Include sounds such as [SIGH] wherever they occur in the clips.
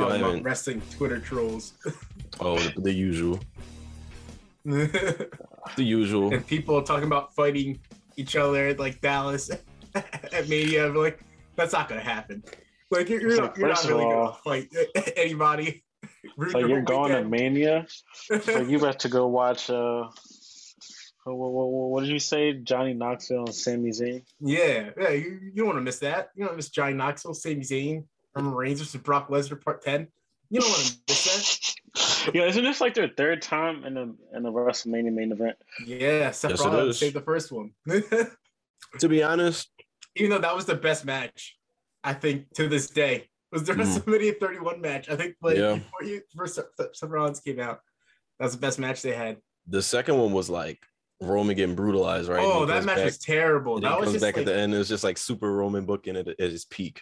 I hope Talking about haven't- wrestling Twitter trolls. [LAUGHS] Oh, the, the usual. and [LAUGHS] The usual. people talking about fighting each other at like Dallas [LAUGHS] at Mania. I'm like, that's not gonna happen. Like you're, you're, So not, you're not really all- gonna fight anybody. Ruin So your you're whole going to. Mania? So you have to go watch. Uh, what, what, what did you say? Johnny Knoxville and Sami Zayn. Yeah, yeah, you, you don't want to miss that. You don't miss Johnny Knoxville, Sami Zayn, Roman Reigns versus Brock Lesnar Part Ten. You don't want to miss Yeah, isn't this like their third time in the in the WrestleMania main event? Yeah, Seth Yes, Rollins saved the first one. [LAUGHS] To be honest, Even though that was the best match, I think to this day was the Mhm. WrestleMania 31 match. I think like Yeah. before you first Seth Rollins came out, that was the best match they had. the second one was like Roman getting brutalized, right? oh, that match back- was terrible. That was comes just back like, at the end. It was just like super Roman booking at, at his peak.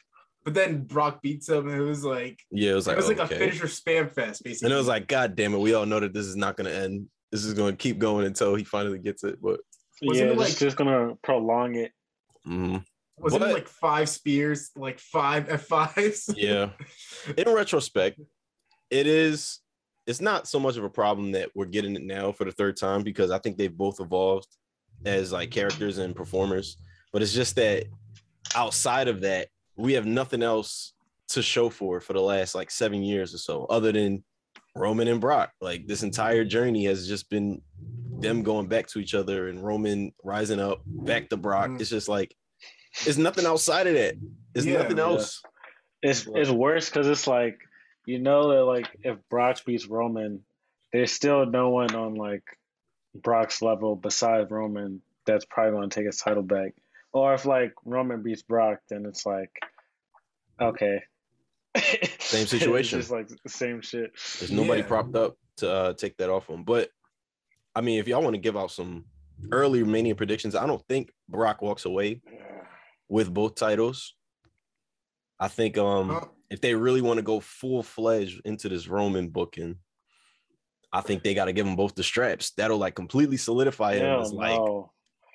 But then Brock beats him, and it was like Yeah, it was like it like was like okay. a finisher spam fest, basically. and it was like, God damn it, we all know that this is not going to end. This is going to keep going until he finally gets it. But Wasn't yeah, it just, like- just gonna prolong it. mhm. wasn't it like five spears, like five [LAUGHS] F5s? yeah, in retrospect, it is. It's not so much of a problem that we're getting it now for the third time because I think they've both evolved as like characters and performers. But it's just that outside of that, we have nothing else to show for for the last like seven years or so, other than Roman and Brock. Like this entire journey has just been them going back to each other and Roman rising up back to Brock. Mm. It's just like it's nothing outside of that. It's Yeah, nothing yeah. else. It's it's worse because it's like you know that like if Brock beats Roman, there's still no one on like Brock's level besides Roman that's probably gonna take his title back. Or if like Roman beats Brock, then it's like okay. Same [LAUGHS] situation. it's just like the same shit. There's nobody Yeah. propped up to uh, take that off him. But I mean, if y'all want to give out some early Mania predictions, I don't think Brock walks away with both titles. I think um Huh? if they really want to go full fledged into this Roman booking, I think they got to give him both the straps. That'll like completely solidify him Hell as like no.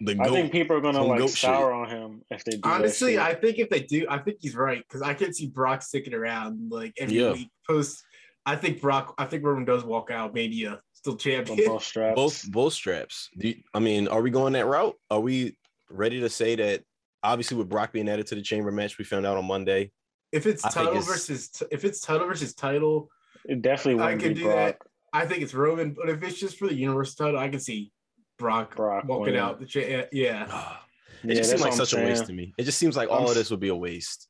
The I think people are gonna some like goat shit. on him if they do. Honestly. I think if they do, I think he's right because I can see Brock sticking around like every Yeah. week post. I think Brock, I think Roman does walk out Mania still on champion. both straps. both both straps. Do you- I mean, are we going that route? Are we ready to say that? Obviously, with Brock being added to the chamber match, we found out on Monday. If it's I title it's- versus if it's title versus title, It definitely I wouldn't be do Brock. that. I think it's Roman. But if it's just for the Universal title, I can see Brock, Brock walking winning. out the cha- yeah. [SIGHS] it just that's seems like what I'm such a waste to me. It just seems like all of this would be a waste.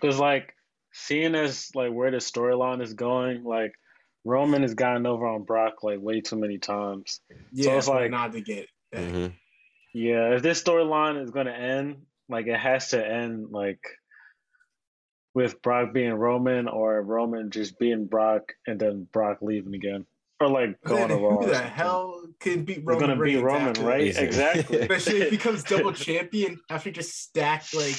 Because like seeing as like where the storyline is going, like Roman has gotten over on Brock like way too many times. Yeah, it's like- not to get. back. Mhm. Yeah, if this storyline is gonna end, like it has to end like with Brock being Roman or Roman just being Brock and then Brock leaving again. Or like going Then to who the hell could beat He's Roman? gonna beat Roman, after right? this? Easy. Exactly. Especially if he becomes [LAUGHS] double champion after just stacked like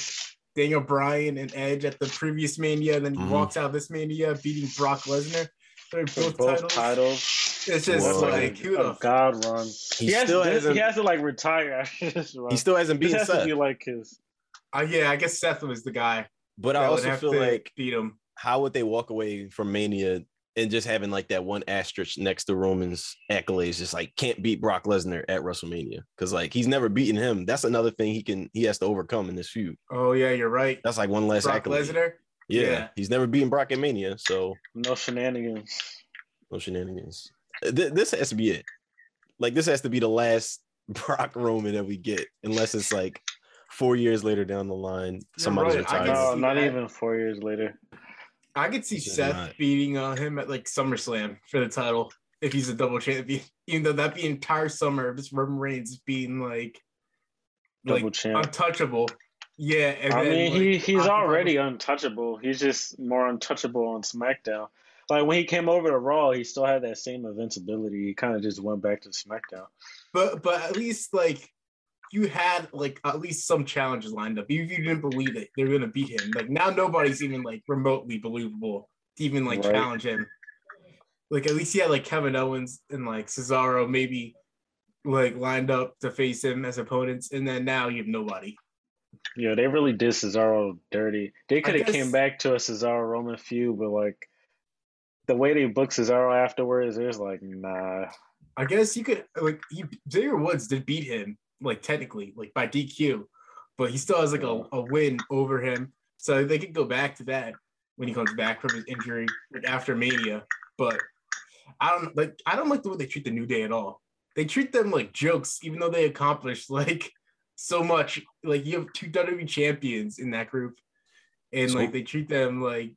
Daniel Bryan and Edge at the previous Mania, and then he Mhm. walks out this Mania beating Brock Lesnar. They're For both, both titles. titles. It's just Whoa. like who the f- god run. He, He, has, still this- hasn't. he has to like retire after this run. he still hasn't beaten has Seth. to be like his uh, yeah, I guess Seth was the guy. but I also feel like beat him. how would they walk away from Mania and just having like that one asterisk next to Roman's accolades, just like can't beat Brock Lesnar at WrestleMania because like he's never beaten him. That's another thing he can he has to overcome in this feud. Oh yeah, you're right. That's like one less Brock accolade. Lesnar. Yeah. Yeah. he's never beaten Brock at Mania, so no shenanigans. no shenanigans. Th- this has to be it. Like this has to be the last [LAUGHS] Brock Roman that we get, unless it's like four years later down the line, somebody's right. I retired. No, not that. even four years later. I could see It's Seth not- beating uh, him at like SummerSlam for the title if he's a double champion. Even though that'd be entire summer of just Roman Reigns being like Double like champ. untouchable. Yeah, and I then, mean, like, he he's Aqua already untouchable. He's just more untouchable on SmackDown. Like when he came over to Raw, he still had that same invincibility. He kind of just went back to SmackDown. But but at least like you had like at least some challenges lined up. Even if you didn't believe it, they're gonna beat him. Like now nobody's even like remotely believable to even like Right. challenge him. Like at least he had like Kevin Owens and like Cesaro maybe like lined up to face him as opponents, and then now you have nobody. Yeah, they really did Cesaro dirty. They could have guess- came back to a Cesaro Roman feud, but like the way they booked Cesaro afterwards, it was like, nah. I guess you could like he Xavier Woods did beat him like technically like by DQ, but he still has like a, a win over him. So they could go back to that when he comes back from his injury like, after Mania. But I don't like I don't like the way they treat the New Day at all. They treat them like jokes, even though they accomplished [LAUGHS] like so much. Like you have two WWE champions in that group, and So- like they treat them like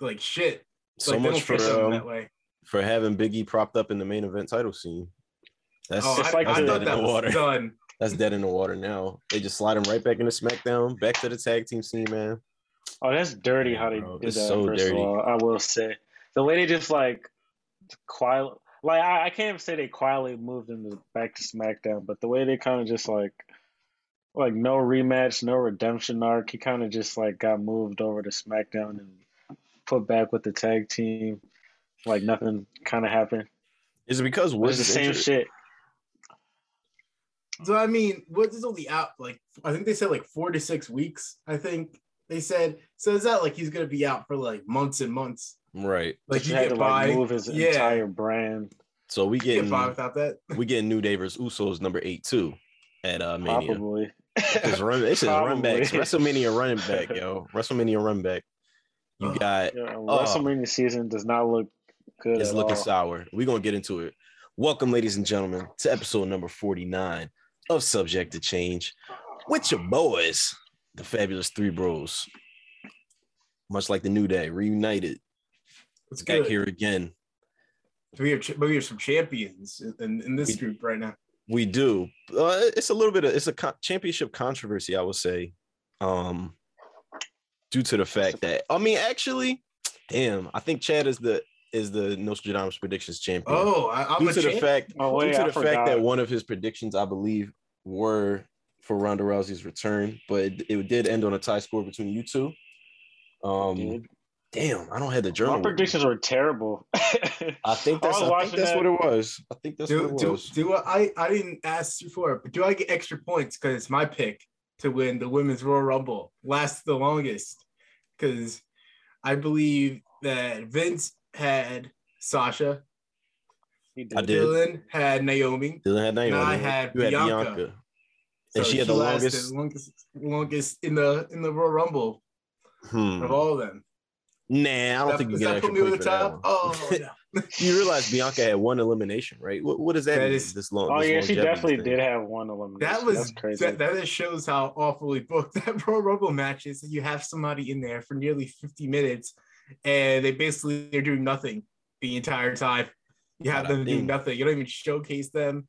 like shit. So like, much for um, that way. for having Biggie propped up in the main event title scene. That's Oh, I, like I the- thought that was water. done. That's dead in the water now. They just slide him right back into SmackDown, back to the tag team scene, man. Oh, that's dirty how they Bro, did it's that. so first dirty. of all, I will say the way they just like quiet, like I, I can't even say they quietly moved him back to SmackDown, but the way they kind of just like, like no rematch, no redemption arc. He kind of just like got moved over to SmackDown and put back with the tag team, like nothing kind of happened. Is it because It Woods was the same injured? shit. So I mean, what is is only out like I think they said like four to six weeks. I think they said so. Is that like he's gonna be out for like months and months? Right. Like He you had get to by, like move his yeah, entire brand. So we you getting get by without that. we getting New Day versus Usos number eight too at uh, Mania. Probably. It's run. This is run back. Probably. WrestleMania running back, [LAUGHS] yo. WrestleMania run back. You got Yeah, WrestleMania season does not look good. it's at looking all. sour. We're gonna get into it. Welcome, ladies and gentlemen, to episode number 49 of Subject to Change with your boys, the fabulous three bros. Much like the New Day, reunited It's back good. here again. We have we have some champions in, in this We- group right now. We do. Uh, it's a little bit of it's a co- championship controversy, I would say. Um, due to the fact that I mean, actually, damn, I think Chad is the is the Nostradamus predictions champion. Oh, I, I'm due a to the fact, Oh, due to I the fact that one of his predictions, I believe, were for Ronda Rousey's return, but it, it did end on a tie score between you two. Um, Dude. damn, I don't have the journal. My predictions were terrible. [LAUGHS] I think I that's was I think that's that- what it was. I think that's Do, what it do, was. do I I didn't ask you for it, but do I get extra points because it's my pick to win the women's Royal Rumble last the longest? Because I believe that Vince had Sasha, He I did. did. Dylan had Naomi, Dylan had Naomi. And I had you had Bianca. Bianca. And she had the lasted longest- longest longest in the in the Royal Rumble Hmm. of all of them. Nah, I don't That- think you does get extra put me over point the top? Oh, no. [LAUGHS] you realize Bianca had one elimination, right? What, what does that, That mean? is- this long. Oh this yeah, she definitely thing? did have one elimination. that was That's crazy. that, that just shows how awfully booked [LAUGHS] that Royal Rumble match is. You have somebody in there for nearly 50 minutes, and they basically they're doing nothing the entire time. You have them doing nothing. You don't even showcase them,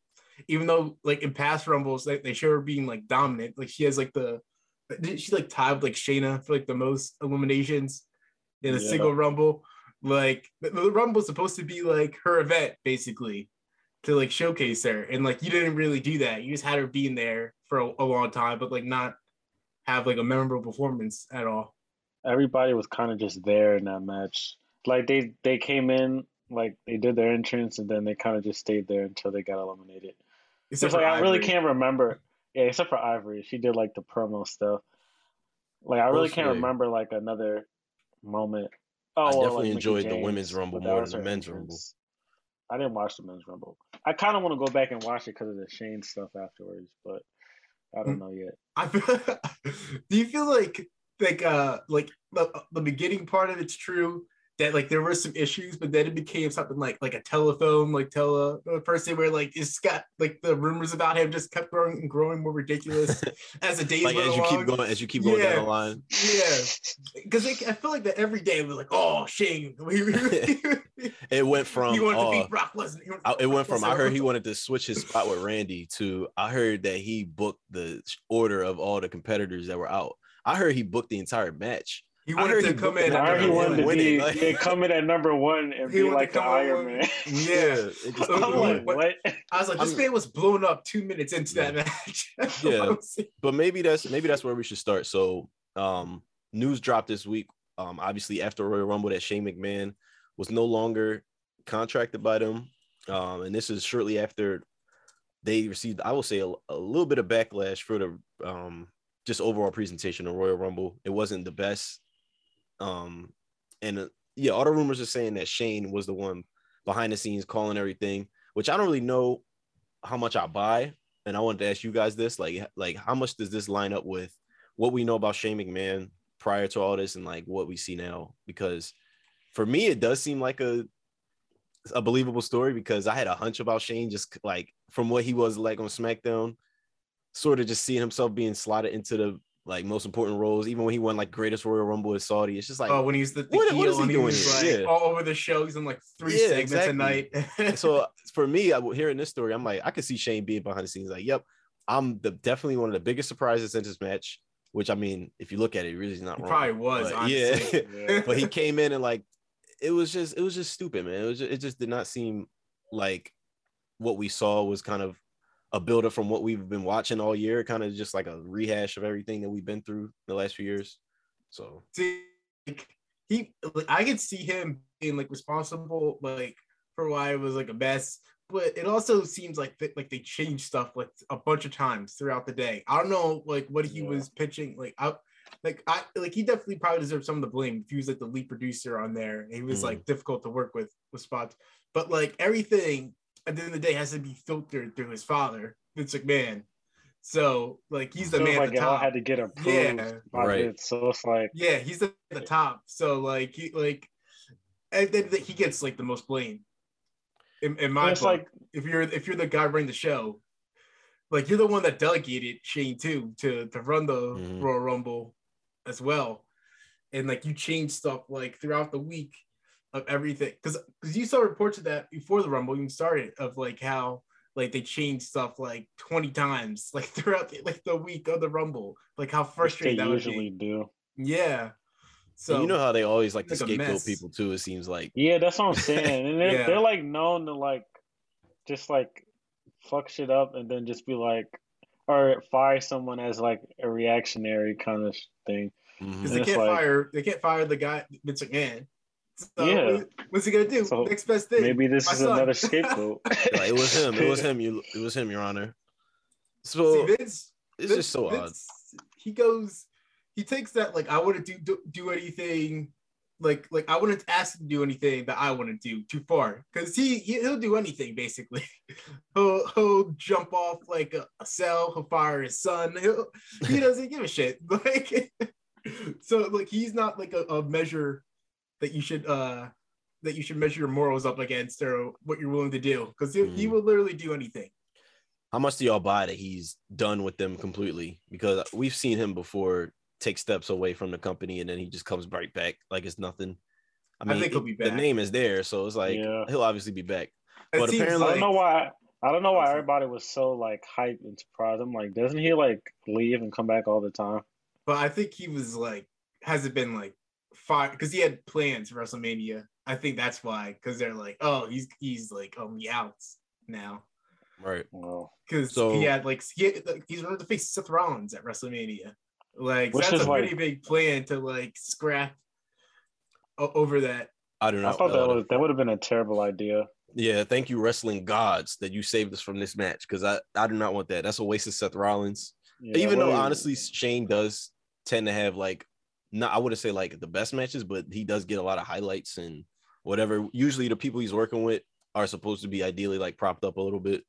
even though like in past Rumbles they, they show her being like dominant. Like she has like the she like tied with like Shayna for like the most eliminations in a Yeah. single Rumble. Like the, the Rumble's supposed to be like her event basically to like showcase her, and like you didn't really do that. You just had her being there for a, a long time, but like not have like a memorable performance at all. Everybody was kind of just there in that match. Like they they came in, like they did their entrance, and then they kind of just stayed there until they got eliminated. Except It's like for I really can't remember. Yeah, except for Ivory, she did like the promo stuff. Like I really can't remember like another moment. Oh, I well, definitely like enjoyed the women's Rumble more than the men's entrance. I didn't watch the men's rumble. I kind of want to go back and watch it because of the Shane stuff afterwards, but I Mm. don't know yet. I feel, [LAUGHS] do you feel like like uh like the, the beginning part of it's true that like there were some issues, but then it became something like like a telephone, like tele a person where like it's got like the rumors about him just kept growing and growing more ridiculous [LAUGHS] as the days like as you along. keep going, as you keep going Yeah. down the line. Yeah, because I feel like that every day we're like, oh Shane, [LAUGHS] [LAUGHS] It went from he wanted to uh, beat Brock Lesnar. I- it went from I heard he wanted to switch his spot with Randy to I heard that he booked the order of all the competitors that were out. I heard he booked the entire match. he I wanted heard to he come in. it. I at heard he wanted to winning, be like- yeah, [LAUGHS] come in at number one and be like the come Iron on- Man. [LAUGHS] Yeah. it just, Uh, I'm like, what- what? I was like, this I'm- man was blown up two minutes into that match. [LAUGHS] Yeah. but maybe that's maybe that's where we should start. So, um, news dropped this week. Um, obviously after Royal Rumble, that Shane McMahon was no longer contracted by them. Um, and this is shortly after they received, I will say, a, a little bit of backlash for the um just overall presentation of Royal Rumble. It wasn't the best. Um, and uh, yeah, all the rumors are saying that Shane was the one behind the scenes calling everything, which I don't really know how much I buy. And I wanted to ask you guys this: like, like how much does this line up with what we know about Shane McMahon prior to all this, and like what we see now? Because for me, it does seem like a a believable story because I had a hunch about Shane, just like from what he was like on SmackDown, sort of just seeing himself being slotted into the like most important roles, even when he won like greatest Royal Rumble with Saudi. It's just like Oh, when he's the, the What- what is he doing here? like Yeah. all over the show. He's in like three Yeah, segments exactly. a night. so [LAUGHS] for me, I hearing this story, I'm like, I could see Shane being behind the scenes. Like, yep, I'm the definitely one of the biggest surprises in this match. Which I mean, if you look at it, really not he wrong. probably was. But, honestly. yeah, [LAUGHS] but he came in and like, it was just, it was just stupid, man. It was, just, it just did not seem like what we saw was kind of a buildup from what we've been watching all year, kind of just like a rehash of everything that we've been through the last few years. So See, like, he, like, I could see him being like responsible, like for why it was like a mess. But it also seems like th- like they changed stuff like a bunch of times throughout the day. I don't know like what he Yeah. was pitching. Like up. like I like he definitely probably deserved some of the blame if he was like the lead producer on there. He was Mhm. like difficult to work with with spots. But like everything at the end of the day has to be filtered through his father, Vince McMahon. So like he's the Feels man like at the top. had to get approved Yeah. by Right. Vince. So it's like Yeah, he's at the top. So like he like and then he gets like the most blame. In, in my it's book, like if you're if you're the guy running the show, like you're the one that delegated Shane too to to run the Mhm. Royal Rumble as well. And like you change stuff like throughout the week of everything. Cause because you saw reports of that before the Rumble even started of like how like they changed stuff like 20 times like [LAUGHS] throughout the, like the week of the Rumble. Like how which they frustrating that would usually be. do. Yeah. so So you know how they always like to Like a scapegoat people too. It seems like Yeah, that's what I'm saying. [LAUGHS] And they're, Yeah. they're like known to like just like fuck shit up and then just be like or fire someone as like a reactionary kind of thing. mhm. because And they can't like- fire they can't fire the guy Vince McMahon. So Yeah. what's he gonna do? So Next best thing. Maybe this is son. another [LAUGHS] scapegoat. Like, it was him. It was [LAUGHS] him. You. It was him, Your Honor. So See, Vince, it's Vince- just so odd. He goes, he takes that like I wouldn't do, do do anything, like like I wouldn't ask him to do anything that I wouldn't do too far because he, he he'll do anything basically. [LAUGHS] he'll he'll jump off like a, a cell. He'll fire his son. He'll, he doesn't give a shit. Like so like he's not like a, a measure that you should uh that you should measure your morals up against or what you're willing to do because he, he Mhm. will literally do anything. How much do y'all buy that he's done with them completely? Because we've seen him before take steps away from the company and then he just comes right back like it's nothing. I I mean, think he'll it- be the name is there, so it's like Yeah. he'll obviously be back. It But seems apparently- I don't know why. I don't know why everybody was so like hyped and surprised. I'm like, doesn't he like leave and come back all the time? but I think he was like hasn't been like fired because he had plans for WrestleMania. I think that's why because they're like, oh, he's he's like on the outs now Right. Well, because So- he had like he had, like, he's going to face Seth Rollins at WrestleMania. Like that's is a pretty big plan to like scrap o- over that. I don't know. I not. thought that uh, was that would have been a terrible idea. yeah, thank you, wrestling gods, that you saved us from this match because I, I do not want that. That's a waste of Seth Rollins. Yeah, Even though honestly, Shane does tend to have like not I wouldn't say like the best matches, but he does get a lot of highlights and whatever. Usually the people he's working with are supposed to be ideally like propped up a little bit.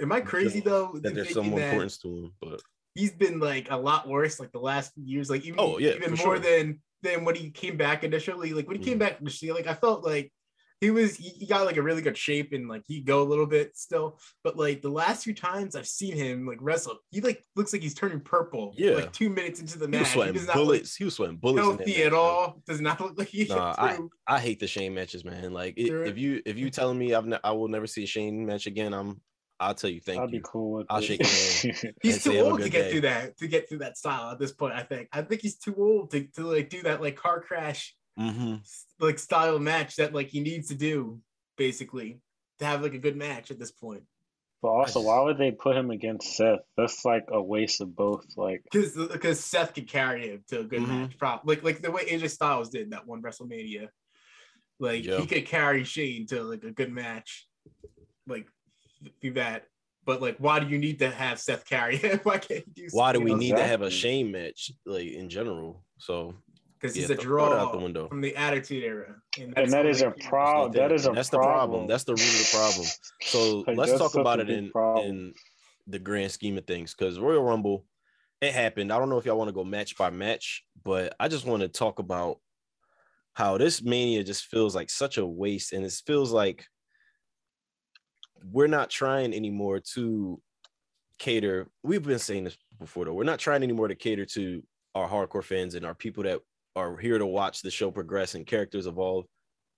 Am I crazy though? That there's some more importance to him. But He's been like a lot worse like the last few years, like even Oh, yeah, even more sure. than than when he came back initially. Like when he came Mhm. back initially, like I felt like he was he, he got like a really good shape and like he go a little bit still. But like the last few times I've seen him like wrestle, he like looks like he's turning purple. Yeah. like two minutes into the He match, was he sweating does not look bullets. He was sweating bullets. healthy at all. Does not look like he Nah, can through. I hate the Shane matches, man. Like it, if you if you telling me I've ne- I will never see a Shane match again, I'm I'll tell you thank you. I'd you. be cool with I'll it. shake your hand. [LAUGHS] He's too old to get day. through that to get through that style at this point. I think. I think he's too old to, to like do that like car crash hmm like style match that like he needs to do basically to have like a good match at this point. But also, just- why would they put him against Seth? That's like a waste of both. Like, Because because Seth could carry him to a good Mhm. match, probably like like the way AJ Styles did that one WrestleMania. Like Yeah. he could carry Shane to like a good match, like do that. But like, why do you need to have Seth carry him? [LAUGHS] why can't you do? Why do we else? need to have a Exactly. Shane match like in general? So because Yeah, he's a throw- throw it draw out the window. from the Attitude Era, and that's that all is they a problem. That is a that's the problem. problem. That's the root of the problem. So [LAUGHS] Like, let's talk about it in problem. in the grand scheme of things because Royal Rumble, it happened. I don't know if y'all want to go match by match, but I just want to talk about how this mania just feels like such a waste, and it feels like we're not trying anymore to cater. We've been saying this before, though. We're not trying anymore to cater to our hardcore fans and our people that are here to watch the show progress and characters evolve.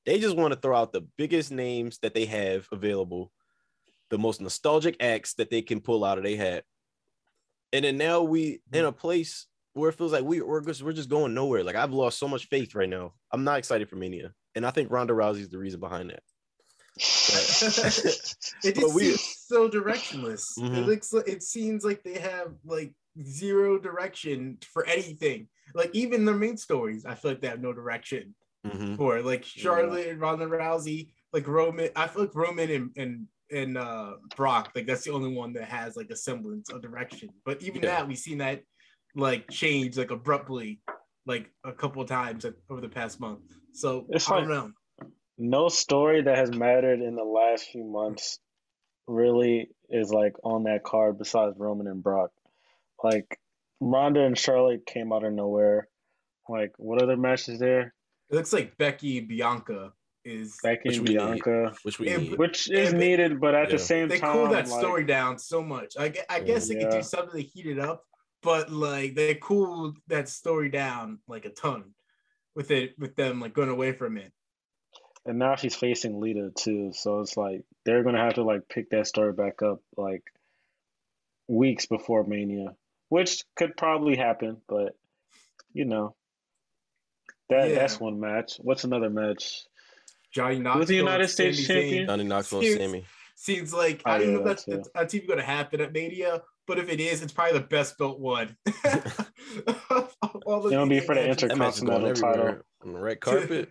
They just want to throw out the biggest names that they have available, the most nostalgic acts that they can pull out of their hat. And then now we mm. in a place where it feels like we, we're just we're just going nowhere. Like I've lost so much faith right now. I'm not excited for Mania. And I think Ronda Rousey's the reason behind that. [LAUGHS] It [LAUGHS] But we- seems so directionless. It Mhm. looks like it seems like they have like zero direction for anything. Like even their main stories, I feel like they have no direction Mhm. for. Like Charlotte and Ronda Rousey, like Roman. I feel like Roman and and and uh Brock, like that's the only one that has like a semblance of direction. But even Yeah. that, we've seen that like change like abruptly, like a couple of times over the past month. So It's I don't like- know. no story that has mattered in the last few months really is like on that card besides Roman and Brock. Like Ronda and Charlotte came out of nowhere. Like what other matches there? It looks like Becky Bianca is Becky Which and we need. Bianca, Which we Yeah, need. which is but- needed, but at Yeah. the same they time, cool that like, story down so much. I, I guess they could do something to heat it up, but like they cooled that story down like a ton with it with them like going away from it. And now she's facing Lita too, so it's like they're gonna have to like pick that story back up like weeks before Mania, which could probably happen, but you know, that Yeah. that's one match. What's another match? Johnny Knoxville, Who's the United States Sami champion? Zayn. Johnny Knoxville Seems- Sami. Seems like Oh, I don't yeah, know if that's, that's that's even gonna happen at Mania, but if it is, it's probably the best built one. [LAUGHS] All the It'll be Mania for the matches. That match is going Intercontinental title. on the red carpet.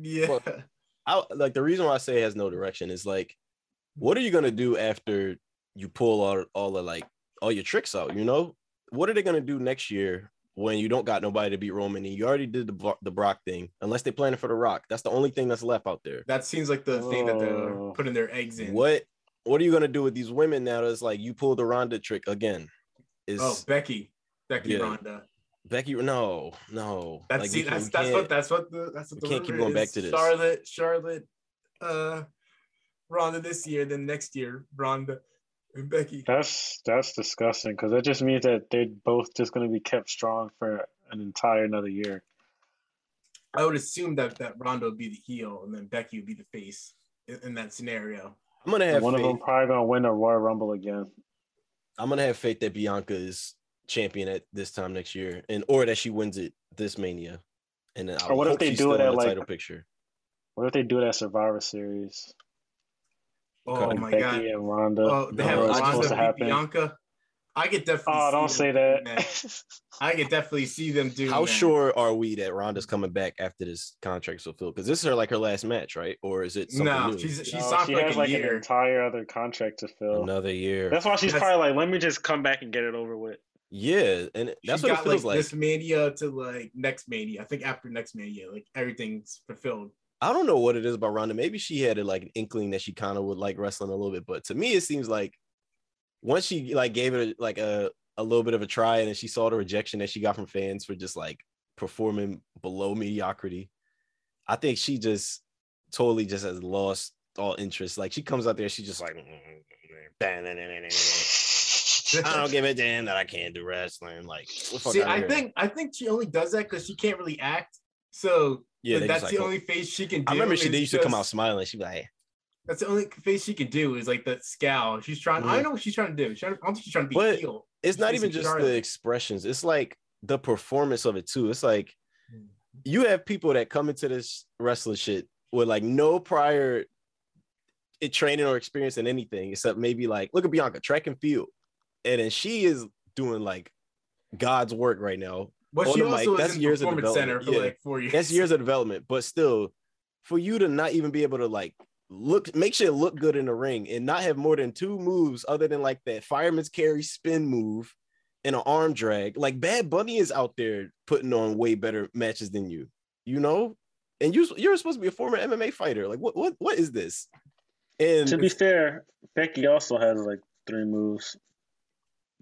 Yeah. Well, I like the reason why I say it has no direction is like, what are you gonna do after you pull all all the like all your tricks out? You know, what are they gonna do next year when you don't got nobody to beat Roman and you already did the the Brock thing? Unless they're planning for the Rock, that's the only thing that's left out there. That seems like the thing that they're Oh. putting their eggs in. What what are you gonna do with these women now? That's like you pulled the Ronda trick again. Is Oh, Becky. Becky Yeah. Ronda. Becky? No, no. That's Like, see, you that's that's what that's what the that's what we the can't keep rumor going back to this. Charlotte, Charlotte, uh, Ronda this year, then next year Ronda and Becky. That's that's disgusting because that just means that they're both just gonna be kept strong for an entire another year. I would assume that that Ronda would be the heel and then Becky would be the face in, in that scenario. I'm gonna have One faith. of them probably gonna win the Royal Rumble again. I'm gonna have faith that Bianca is champion at this time next year, and or that she wins it this Mania. And then I Or what if they do still it in at, the like, title picture? What if they do that Survivor Series? Oh Like my Becky god! and Ronda. Oh, they have I just- Ronda beat happen. Bianca. I could definitely. Oh, see don't them say doing that. I could definitely see them doing. How that. sure are we that Ronda's coming back after this contract contract's fulfilled? Because this is her like her last match, right? Or is it No, new? she's she's No, signed she for like has a like an entire other contract to fill. another year. That's why she's That's- probably like, let me just come back and get it over with. Yeah, and that's She's what it feels like, like. this mania to like next mania. I think after next mania, like everything's fulfilled. I don't know what it is about Ronda. Maybe she had a, like an inkling that she kind of would like wrestling a little bit, but to me, it seems like once she like gave it like a a little bit of a try, and then she saw the rejection that she got from fans for just like performing below mediocrity. I think she just totally just has lost all interest. Like she comes out there, she's just like, [LAUGHS] [LAUGHS] [LAUGHS] I don't give a damn that I can't do wrestling. Like, what the fuck See, I here. think I think she only does that because she can't really act. So yeah, like, that's just the only face she can do. I remember she used to come out smiling. She'd be like, That's the only face she can do is like the scowl. She's trying. I Mhm. know what she's trying to do. Trying, I don't think she's trying to be But- heel. it's not She's even just the expressions it's like the performance of it too it's like Mhm. you have people that come into this wrestling shit with like no prior it training or experience in anything except maybe like look at bianca track and field and then she is doing like god's work right now But on she the mic, also was that's in years of performance center for development. Yeah. like four years. that's years of development but still for you to not even be able to like look make sure it look good in the ring and not have more than two moves other than like that fireman's carry spin move and an arm drag like bad bunny is out there putting on way better matches than you you know and you you're supposed to be a former mma fighter like what what what is this and To be fair, Becky also has like three moves.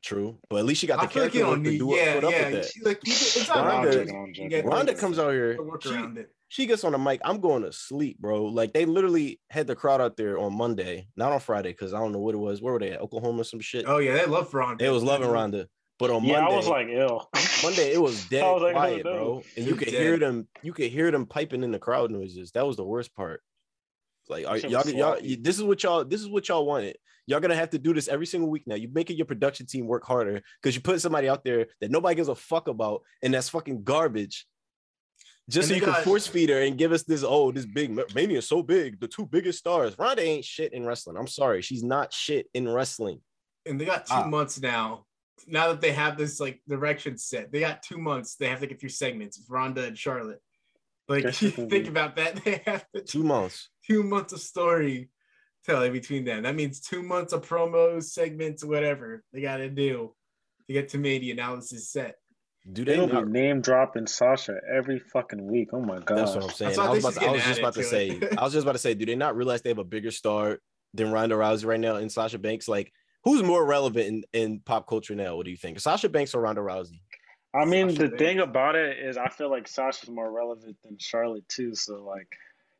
True but at least she got the I feel like character work to do Yeah, put up yeah. with that She, like you can- it's not Ronda- wrong. Ronda- You can get Ronda like, comes out here she- she gets on the mic. I'm going to sleep, bro. Like they literally had the crowd out there on Monday, not on Friday, because I don't know what it was. Where were they at? Oklahoma some shit. Oh yeah, they love Ronda. They was loving mm-hmm. Ronda. But on yeah, Monday, I was like, ill. Monday it was [LAUGHS] dead I was like, quiet, oh, no. bro. And you could dead. hear them, you could hear them piping in the crowd noises. That was the worst part. Like are, Shit y'all, y'all, this is what y'all, this is what y'all wanted. Y'all gonna have to do this every single week now. You're making your production team work harder because you put somebody out there that nobody gives a fuck about, and that's fucking garbage. Just And so you can force feed her and give us this, oh, this big mania is so big, the two biggest stars. Ronda ain't shit in wrestling. I'm sorry, she's not shit in wrestling. and they got two Ah. months now. Now that they have this like direction set, they got two months. They have to get through segments. Ronda and Charlotte. Like Guess [LAUGHS] you you can think about that, [LAUGHS] they have to Two months. two months of story telling between them. That means two months of promos, segments, whatever they got to do to get to Mania. Now this is set. Do they They'll be name dropping Sasha every fucking week. Oh my god. That's what I'm saying. why I was, about to, I was just about to added say. I was just about to say. Do they not realize they have a bigger star than Ronda Rousey right now and Sasha Banks? Like, who's more relevant in, in pop culture now? What do you think, Sasha Banks or Ronda Rousey? I mean, Sasha the Banks. thing about it is, I feel like Sasha's more relevant than Charlotte too. So like,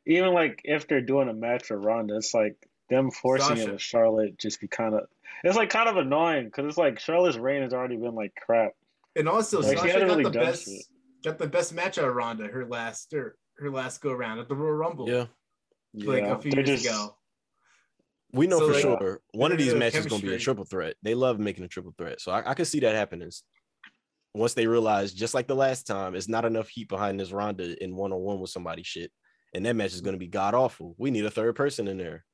even like if they're doing a match for Ronda, it's like them forcing Sasha. it with Charlotte just be kind of. It's like kind of annoying because it's like Charlotte's reign has already been like crap. And also, Like, she Sasha hasn't got really the done best shit. got the best match out of Ronda her last her, her last go around at the Royal Rumble. Yeah, like Yeah, a few they're years just- ago. we know So, for like, sure one of these matches is going to be a triple threat. They love making a triple threat, so I, I can see that happening. Once they realize, just like the last time, it's not enough heat behind this Ronda in one on one with somebody shit, and that match is going to be god awful. We need a third person in there.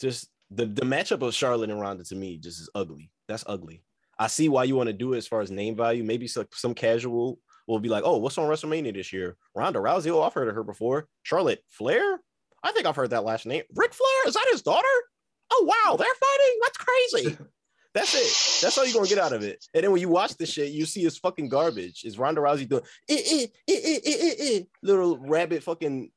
Just the the matchup of Charlotte and Ronda to me just is ugly. That's ugly. I see why you want to do it as far as name value. Maybe some, some casual will be like, oh, what's on WrestleMania this year? Ronda Rousey. Oh, I've heard of her before. Charlotte Flair. I think I've heard that last name. Ric Flair. Is that his daughter? Oh wow, they're fighting. That's crazy. [LAUGHS] That's it. That's all you're gonna get out of it. And then when you watch the shit, you see it's fucking garbage. Is Ronda Rousey doing eh, eh, eh, eh, eh, eh, eh, little rabbit fucking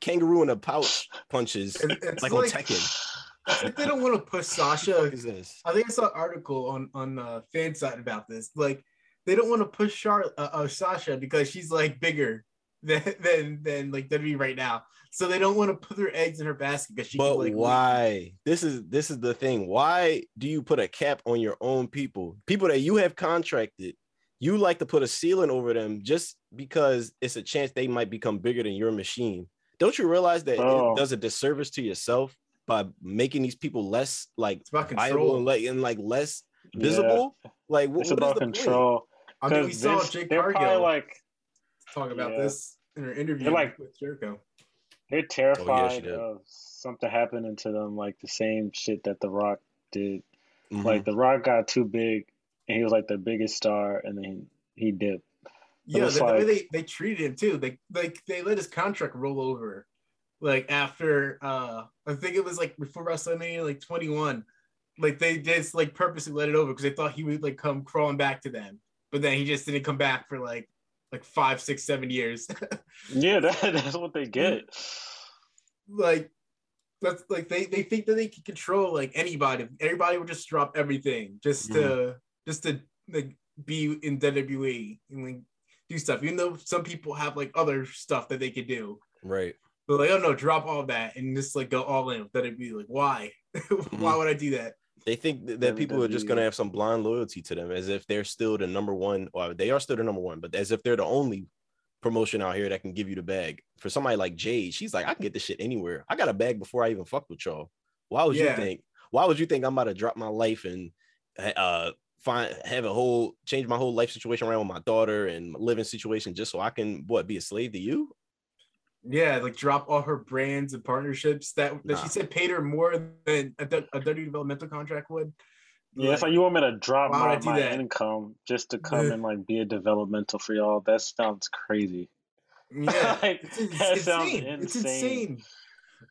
kangaroo in a pouch punches it's like, like, on Tekken? like they don't want to push Sasha. is this? I think I saw an article on on uh, fan side about this. Like they don't want to push Char- uh, uh, Sasha because she's like bigger than than than like WWE right now. So they don't want to put their eggs in her basket because she. But can, like, why? This is this is the thing. Why do you put a cap on your own people? People that you have contracted. You like to put a ceiling over them just because it's a chance they might become bigger than your machine. Don't you realize that Oh. it does a disservice to yourself by making these people less like viable control. and like and like less Yeah, visible? Like what, it's what is about the point? control. I mean, we 'Cause saw Vince- Jade they're probably Cargill like talk about Yeah. this in her interview They're like- with Jericho. they're terrified Oh, did. of something happening to them, like the same shit that The Rock did. Mhm. Like The Rock got too big, and he was like the biggest star, and then he dipped. Yeah, the, the way they, they treated him too. They like they let his contract roll over. Like after uh I think it was like before WrestleMania like 21. Like they just like purposely let it over because they thought he would like come crawling back to them. But then he just didn't come back for like like five, six, seven years. [LAUGHS] Yeah, that, that's what they get. like that's like they they think that they can control like anybody. Everybody would just drop everything just to just to like be in WWE and like do stuff, even though some people have like other stuff that they could do. Right. But like, oh no, drop all that and just like go all in. That it'd be like, why? [LAUGHS] why would I do that? They think th- that people are just gonna have some blind loyalty to them, as if they're still the number one, or they are still the number one, but as if they're the only promotion out here that can give you the bag. For somebody like Jade, she's like, I can get this shit anywhere. I got a bag before I even fuck with y'all. Why would you think? Why would you think I'm about to drop my life and uh find have a whole change my whole life situation around with my daughter and living situation just so I can what be a slave to you? Yeah, like drop all her brands and partnerships that, that Nah. she said paid her more than a, D- a W developmental contract would. Yeah, it's like you want me to drop why would I my, my that? income just to come Yeah. and like be a developmental for y'all. That sounds crazy. Yeah, [LAUGHS] Like, it's, it's that sounds insane. It's insane. insane.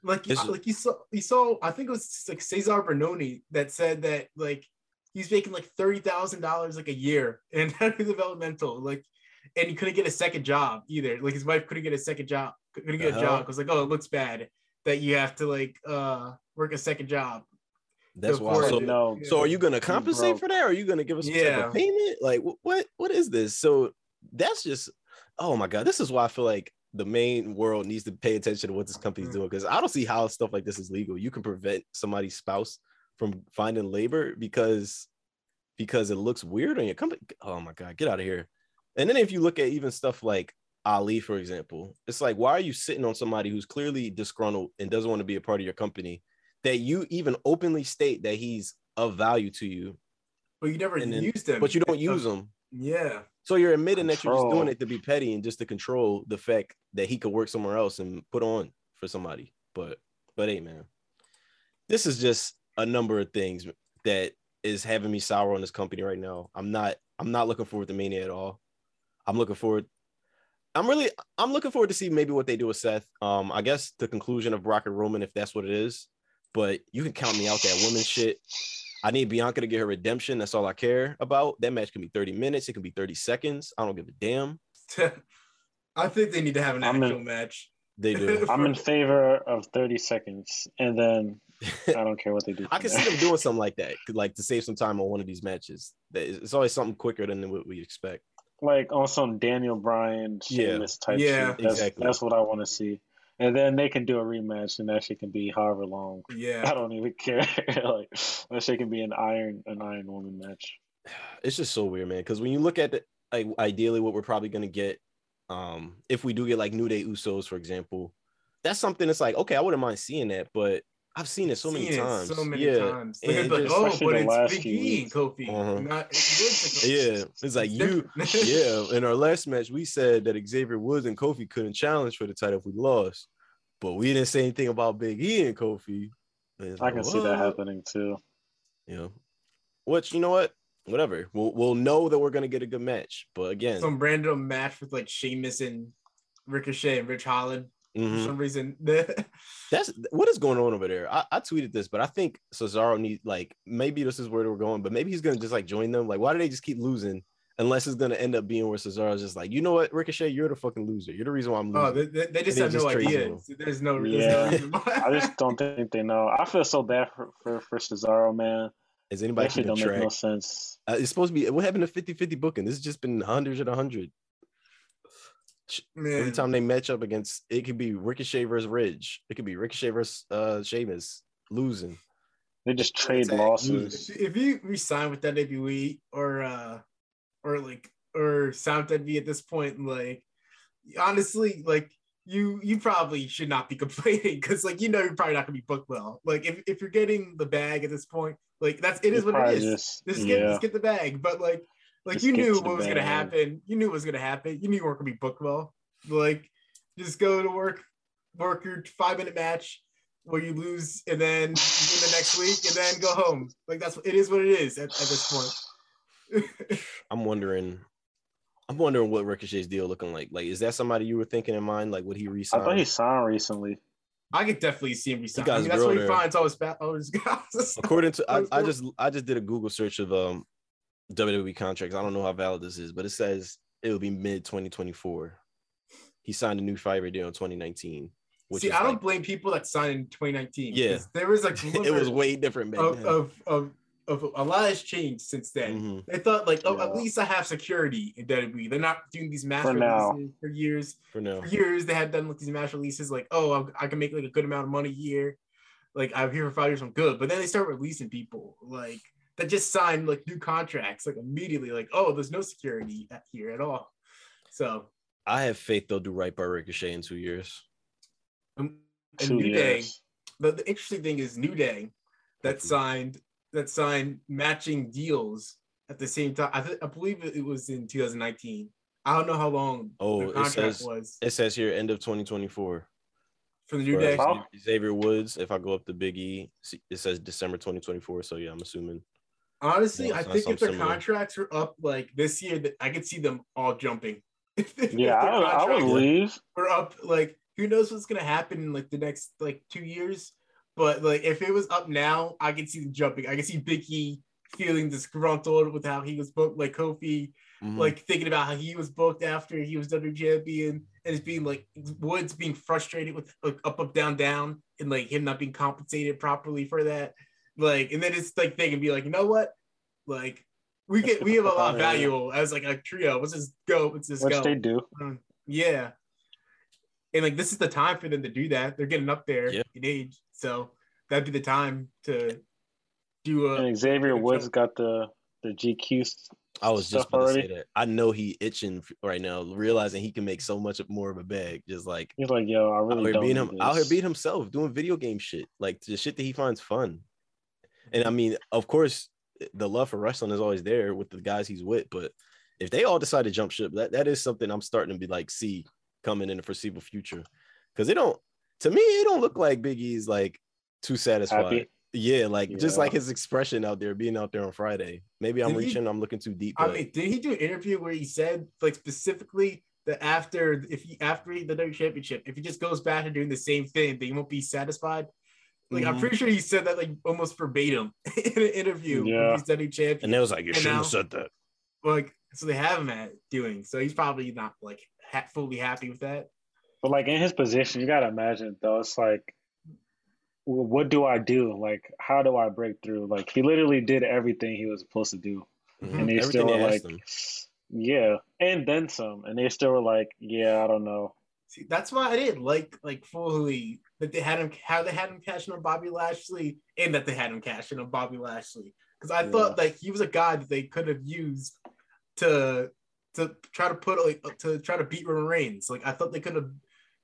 Like, you- It's- like you saw, you saw. I think it was like Cezar Bononi that said that like he's making like thirty thousand dollars like a year in [LAUGHS] developmental, like, and he couldn't get a second job either. Like his wife couldn't get a second job, couldn't get The a hell? job because like, oh, it looks bad that you have to like uh work a second job. That's why. afford So, no, so are you gonna compensate for that? Or are you gonna give us some type Yeah. of payment? Like what? What is this? So that's just. Oh my god, this is why I feel like the main world needs to pay attention to what this company's Mm. doing because I don't see how stuff like this is legal. You can prevent somebody's spouse from finding labor because because it looks weird on your company. Oh my god, get out of here. And then if you look at even stuff like Ali, for example, it's like why are you sitting on somebody who's clearly disgruntled and doesn't want to be a part of your company that you even openly state that he's of value to you, But you never And then- used them. but you don't use him. Yeah. So you're admitting that you're just doing it to be petty and just to control the fact that he could work somewhere else and put on for somebody. But but hey man, this is just a number of things that is having me sour on this company right now. I'm not I'm not looking forward to Mania at all. I'm looking forward. I'm really I'm looking forward to see maybe what they do with Seth. Um, I guess the conclusion of Brock and Roman if that's what it is. But you can count me out that woman shit. I need Bianca to get her redemption. That's all I care about. That match can be 30 minutes. It can be 30 seconds. I don't give a damn. [LAUGHS] I think they need to have an I'm in- actual match. They do. [LAUGHS] I'm in favor of 30 seconds, and then I don't care what they do. [LAUGHS] I can there. see them doing [LAUGHS] something like that, like to save some time on one of these matches. It's always something quicker than what we expect. like on some Daniel Bryan, Yeah. Type Yeah. shit. That's, Exactly. That's what I want to see. And then they can do a rematch, and that shit can be however long. Yeah, I don't even [LAUGHS] care. like that shit can be an Iron an Iron Woman match. [SIGHS] It's just so weird, man. Because when you look at the, like, ideally what we're probably gonna get, um, if we do get like New Day Usos, for example, that's something that's like okay, I wouldn't mind seeing that, but I've seen it so many Seen it times. So many yeah, times. And They're gonna be just- like, oh, but the it's Big E and. Kofi. Uh-huh. Not, it's yeah. It's like you, [LAUGHS] yeah. In our last match, we said that Xavier Woods and Kofi couldn't challenge for the title if we lost, but we didn't say anything about Big E and Kofi. And I like, can see that happening too. You know, which you know what, whatever. We'll we'll know that we're gonna get a good match. But again, Some random match with like Sheamus and Ricochet and Ridge Holland mhm. for some reason. [LAUGHS] that's what is going on over there. I, I tweeted this, but I think Cesaro need like maybe this is where we're going, but maybe he's gonna just like join them. Like, why do they just keep losing? Unless it's gonna end up being where Cesaro's just like, you know what, Ricochet, you're the fucking loser. You're the reason why I'm losing. oh, they, they, they just And have they no just trade idea. There's no, there's Yeah. no. I just don't think they know. I feel so bad for for, for Cesaro, man. is anybody That shit keeping don't make no sense. Uh, it's supposed to be what happened to 50-50 booking. This has just been hundreds and a hundred. Every time they match up against, it could be Ricochet versus Ridge. It could be Ricochet versus uh Sheamus losing. They just trade Exactly. losses. If you resign with WWE or uh or like or Sound WWE at this point, like honestly, like you you probably should not be [LAUGHS] complaining because like you know you're probably not gonna be booked well. Like if, if you're getting the bag at this point, like that's it is what it Probably is. just- Just get yeah. just get the bag. But like like Just you knew what was gonna happen. You knew what was gonna happen. You knew you weren't gonna be booked well. Like just go to work, work your five minute match where you lose and then win the next week and then go home. Like that's it is what it is at, at this point. [LAUGHS] I'm wondering. I'm wondering what Ricochet's deal looking like. Like, is that somebody you were thinking in mind? Like, would he resign? I thought he signed recently. I could definitely see him resign. I got mean, his that's girl where he finds all his ba- all his [LAUGHS] guys. According to, I, I just, I just did a Google search of um WWE contracts. I don't know how valid this is, but it says it will be mid 2024. He signed a new five-year deal in 2019. Which see, I don't like- blame people that signed in 2019. Yeah. 'cause there was like [LAUGHS] it was way different back of, then. of of of a lot has changed since then. Mhm. They thought like, oh, at least I have security in WWE. They're not doing these mass For now. releases for years. For now. For years, they had done like these mass releases, like, oh, I, I can make like a good amount of money a year. Like I'm here for five years, I'm good. But then they start releasing people like that just signed like new contracts, like immediately, like, oh, there's no security here at all. So I have faith they'll do right by Ricochet in two years. um, a Two New Day. years. The, the interesting thing is New Day that Mhm. signed that signed matching deals at the same time. I, th- I believe it was in 2019. I don't know how long Oh, the it contract says- was It says here end of 2024. for the New Day. Xavier Woods. If I go up to Big E, it says December 2024. So yeah, I'm assuming. Honestly, Yeah, I think if their similar. contracts were up like this year, that I could see them all jumping. [LAUGHS] If- if Yeah, their I, would- I would contracts leave. were up, like who knows what's gonna happen in like the next like two years. But like if it was up now, I could see them jumping. I could see Big E feeling disgruntled with how he was booked, like Kofi, Mhm. like thinking about how he was booked after he was WWE champion, and it's being like Woods being frustrated with like up, up, down, down, and like him not being compensated properly for that. Like, and then it's like they can be like, you know what, like we get get we have a lot of [LAUGHS] value as like a trio. Let's just go. Let's just Which go. they do. Um, yeah. And like this is the time for them to do that. They're getting up there Yeah. in age, so that'd be the time to do a. And Xavier good Woods got the the GQ. I was just stuff about to say already. that. I know he itching right now, realizing he can make so much more of a bag. Just like He's like, yo, I out really here don't. being need him, out here this. being himself, doing video game shit, like the shit that he finds fun. And I mean, of course, the love for wrestling is always there with the guys he's with. But if they all decide to jump ship, that that is something I'm starting to be like see coming in the foreseeable future. Because they don't, to me, it don't look like Big E's like too satisfied. Happy. Yeah, like just like his expression out there, being out there on Friday. Maybe I'm Did he- reaching, I'm looking too deep. I But mean, did he do an interview where he said like specifically that after if he after the WWE championship, if he just goes back to doing the same thing, they won't be satisfied? Like I'm Mhm. pretty sure he said that like almost verbatim [LAUGHS] in an interview. Yeah. when he's WWE champion. and they was like, you And shouldn't now- have said that. like so they have him at doing. So he's probably not like ha- fully happy with that. But like in his position, you gotta imagine though. It's like, well, what do I do? Like, how do I break through? Like, he literally did everything he was supposed to do, Mhm. and they Everything still were like, asked him. yeah, and then some, and they still were like, yeah, I don't know. See, that's why I didn't like like fully that they had him how they had him cashing on Bobby Lashley and that they had him cashing on Bobby Lashley because I Yeah. thought like he was a guy that they could have used to to try to put like uh, to try to beat Roman Reigns. Like I thought they could have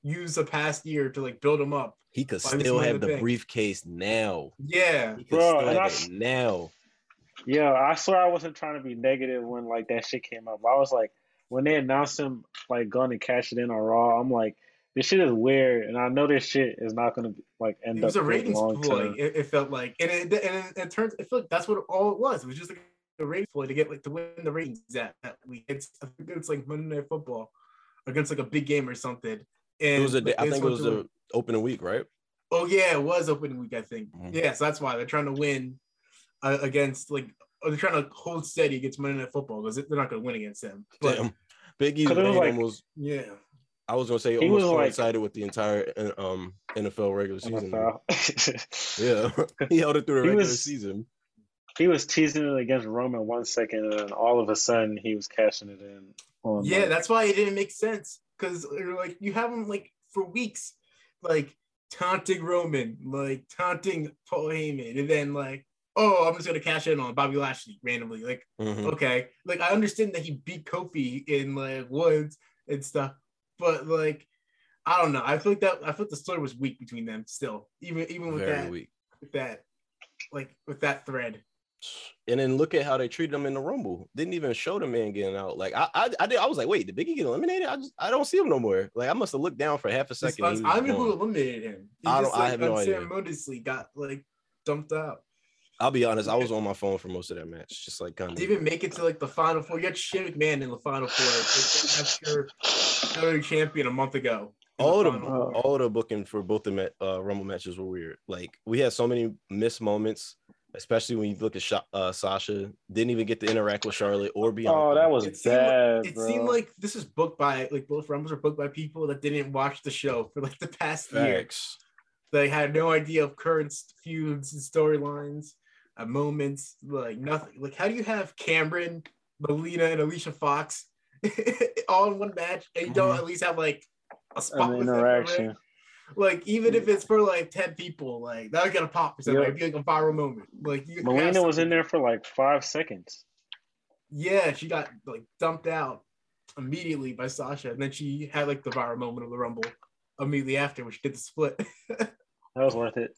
used the past year to like build him up. He could still have the the Bank? briefcase now. Yeah, He could Bro, still have I it now. Yeah, I swear I wasn't trying to be negative when like that shit came up. I was like, when they announced him like going to cash it in on Raw, I'm like, this shit is weird, and I know this shit is not gonna like end it was up a ratings long ploy. term. It, it felt like, and it and it, it turns. It felt like that's what all it was. It was just like a ratings ploy to get like to win the ratings that that week. It's it's like Monday Night Football against like a big game or something. And It was a like, day, I think it was went the opening week, right? Oh yeah, it was opening week. I think. Mhm. Yeah, so that's why they're trying to win uh, against like. They're trying to hold steady against Monday Night Football because they're not going to win against them. But Damn. Big E's 'Cause was like- almost yeah, I was gonna say He almost was like- coincided with the entire uh, um NFL regular season. NFL. Yeah, [LAUGHS] he held it through the He regular was- season. he was teasing it against Roman one second, and then all of a sudden he was cashing it in. On, yeah, like, that's why it didn't make sense because like you have him like for weeks, like taunting Roman, like taunting Paul Heyman, and then like, oh, I'm just gonna cash in on Bobby Lashley randomly. Like, Mhm. okay, like I understand that he beat Kofi in like Woods and stuff, but like, I don't know. I feel like that I feel like the story was weak between them still, even even with Very that weak. with that like with that thread. And then look at how they treated him in the Rumble. Didn't even show the man getting out. Like I, I, I did. I was like, wait, did Biggie get eliminated? I just, I don't see him no more. Like I must have looked down for half a second. uns- and he was I don't know who eliminated him. He I don't- just I like have no idea. unceremoniously got like dumped out. I'll be honest. I was on my phone for most of that match, just like kind of. even make it to like the final four. You had Shane McMahon in the final four. Like, That's your champion a month ago. all the final Oh. all the booking for both the ma- uh, Rumble matches were weird. Like we had so many missed moments, especially when you look at Sha- uh, Sasha. Didn't even get to interact with Charlotte or Bianca. Oh, that was It seemed like- bad, It bro. seemed like this was booked by like both Rumbles were booked by people that didn't watch the show for like the past year. facts. They had no idea of current feuds and storylines. At moments, like nothing. Like, how do you have Cameron, Melina, and Alicia Fox [LAUGHS] all in one match, and you don't Mhm. at least have like a spot An with them in interaction. Like, even if it's for like ten people, like that would get a pop for somebody. Yeah. It'd be like a viral moment. Like, you have Melina was in there for like five seconds. Yeah, she got like dumped out immediately by Sasha, and then she had like the viral moment of the Rumble immediately after, when she did the split. [LAUGHS] That was worth it.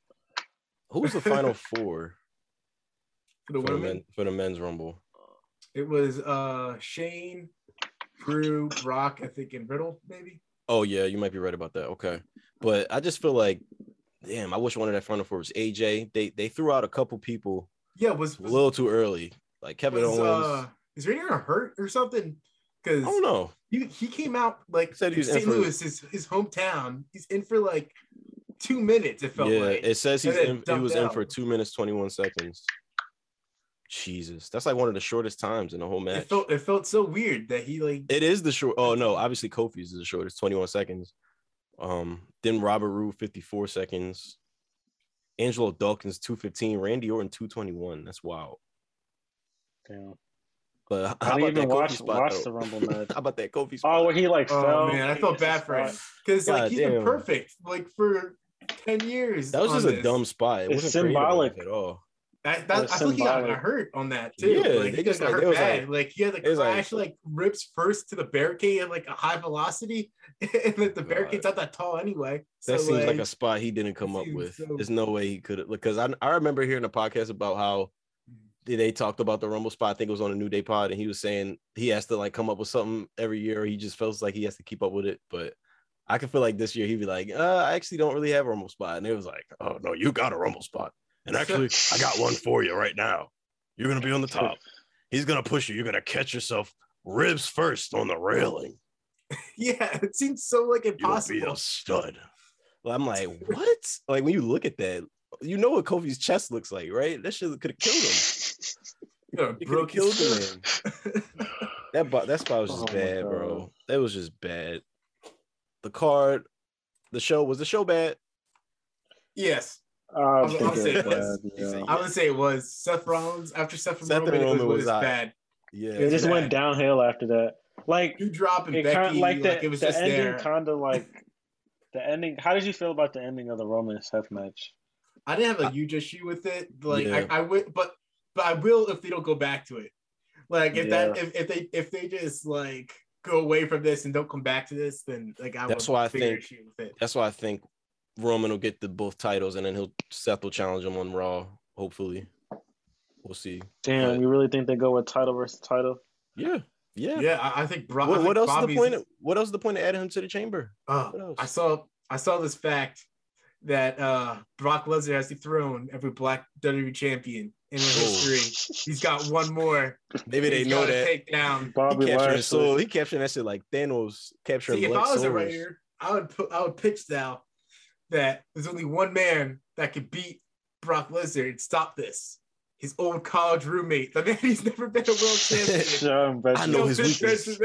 Who was the final four For the for the, women, men, for the men's rumble? it was uh Shane, Drew, Brock, I think, and Riddle, maybe. Oh yeah, you might be right about that. Okay, but I just feel like, damn, I wish one of that final four was AJ. They they threw out a couple people Yeah, was a little too early, like Kevin was Owens. uh is Randy hurt or something? Because I don't know. he, he came out like Said he was St. for- Louis, his his hometown. He's in for like two minutes. It felt yeah, like it says he's in, he was in for two minutes twenty one seconds. Jesus, that's like one of the shortest times in the whole match. it felt it felt so weird that he like It is the short. Oh no, obviously Kofi's is the shortest, 21 seconds. Um, then Robert Roode 54 seconds. Angelo Dawkins 215, Randy Orton 221. That's wild. Damn. But how I about didn't that even Kofi watch, spot? watch the Rumble [LAUGHS] match. how about that Kofi spot? Oh, where he like Oh fell. man, I felt bad for him because like he's he's been perfect like for ten years. that was on just a dumb spot. It It's wasn't symbolic. at all. That, that, I feel like he got, hurt on that too. Yeah, like, they he just got like- hurt bad. like- Like, he had the it was like- crash, like, rips first to the barricade at like a high velocity, [LAUGHS] and like the barricade's not that tall anyway. That seems like a spot he didn't come up with. so- There's no way he could have because I I remember hearing a podcast about how they- they talked about the Rumble spot. I think it was on a New Day pod, and he was saying he has to like come up with something every year. Or he just feels like he has to keep up with it. But I could feel like this year he'd be like, uh, I actually don't really have a Rumble spot, and it was like, oh no, you got a Rumble spot, and actually I got one for you right now. You're gonna be on the top. He's gonna push you. You're gonna catch yourself ribs first on the railing. [LAUGHS] yeah, it seems so like impossible. You'll be impossible. a stud. Well, I'm like, [LAUGHS] what? Like when you look at that, you know what Kofi's chest looks like, right? That shit could have killed him. [LAUGHS] You know, It could have killed him. That bo- that spot was just Oh bad, bro. That was just bad. The card, the show was the show bad. yes, I um, I'll think say it it was. was bad, He said, yeah. I would say it was Seth Rollins after Seth, Seth Roman, and it was, Roman was was bad. Yeah, It just bad. went downhill after that. Like You dropping it Becky, kind of like like, the, it was the just ending there. kind of like the ending. How did you feel about the ending of the Roman and Seth match? I didn't have a huge issue with it. Like Yeah. I, I would, but but I will if they don't go back to it. Like if that if, if they if they just like go away from this and don't come back to this, then like I That's why I have a bigger think- with it. that's why I think Roman will get the both titles, and then he'll Seth will challenge him on Raw. Hopefully, we'll see. Damn, But- you really think they go with title versus title? Yeah, yeah. Yeah, I, I think Brock. What, I what else is the point? Of, what else is the point of adding him to the chamber? Uh, I saw I saw this fact that uh Brock Lesnar has dethroned every black WWE champion in Oh. history. He's got one more. Maybe they know gotta that. Take down. He Bobby capturing Lashley. soul. He capturing that shit like Thanos capturing See, if I was a souls. writer, I would put I would pitch now that there's only one man that could beat Brock Lesnar and stop this. His old college roommate. The man [LAUGHS] he's never been a world champion. [LAUGHS] I know his weakness. [LAUGHS]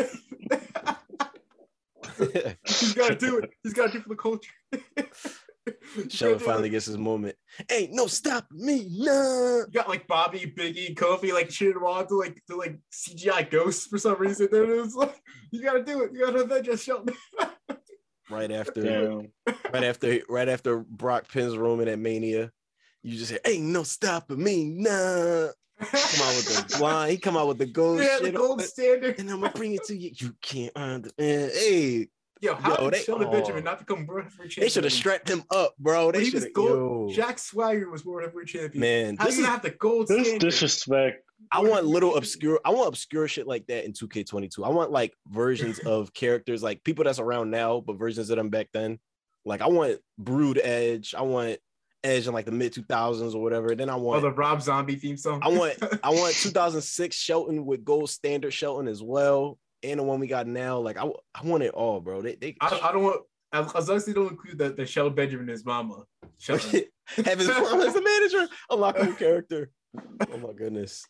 He's got to do it. He's got to do it for the culture. He's Shelton gotta do finally gets his moment. Ain't no stop me, nah. You got like Bobby, Biggie, Kofi, like cheering him on to like to like CGI ghosts for some reason. Then it was like you gotta do it. You gotta avenge us, Shelton. Right after, Damn. right after, right after Brock pins Roman at Mania, you just say, "Ain't no stopping me, nah." Come out with the [LAUGHS] blind. He come out with the gold yeah, the gold standard. and I'm gonna bring it to you. You can't understand. Hey, Yo, how Yo, did they- Shelton oh. Benjamin not become world heavyweight champion? they should have strapped him up, bro. They When should was have. gold. Jack Swagger was world heavyweight champion. Man, How this you is gonna have the gold This standard? disrespect. I want little obscure. I want obscure shit like that in 2K22. I want like versions [LAUGHS] of characters, like people that's around now, but versions of them back then. Like I want Brood Edge. I want Edge in like the mid 2000s or whatever. Then I Oh, want. the Rob Zombie theme song. I want. I [LAUGHS] want 2006 Shelton with gold standard Shelton as well, and the one we got now. Like I, I want it all, bro. They, they I, I don't want. As long as they don't include the, the Shelton Benjamin as mama. [LAUGHS] Have his mom as the manager, a new character. Oh my goodness.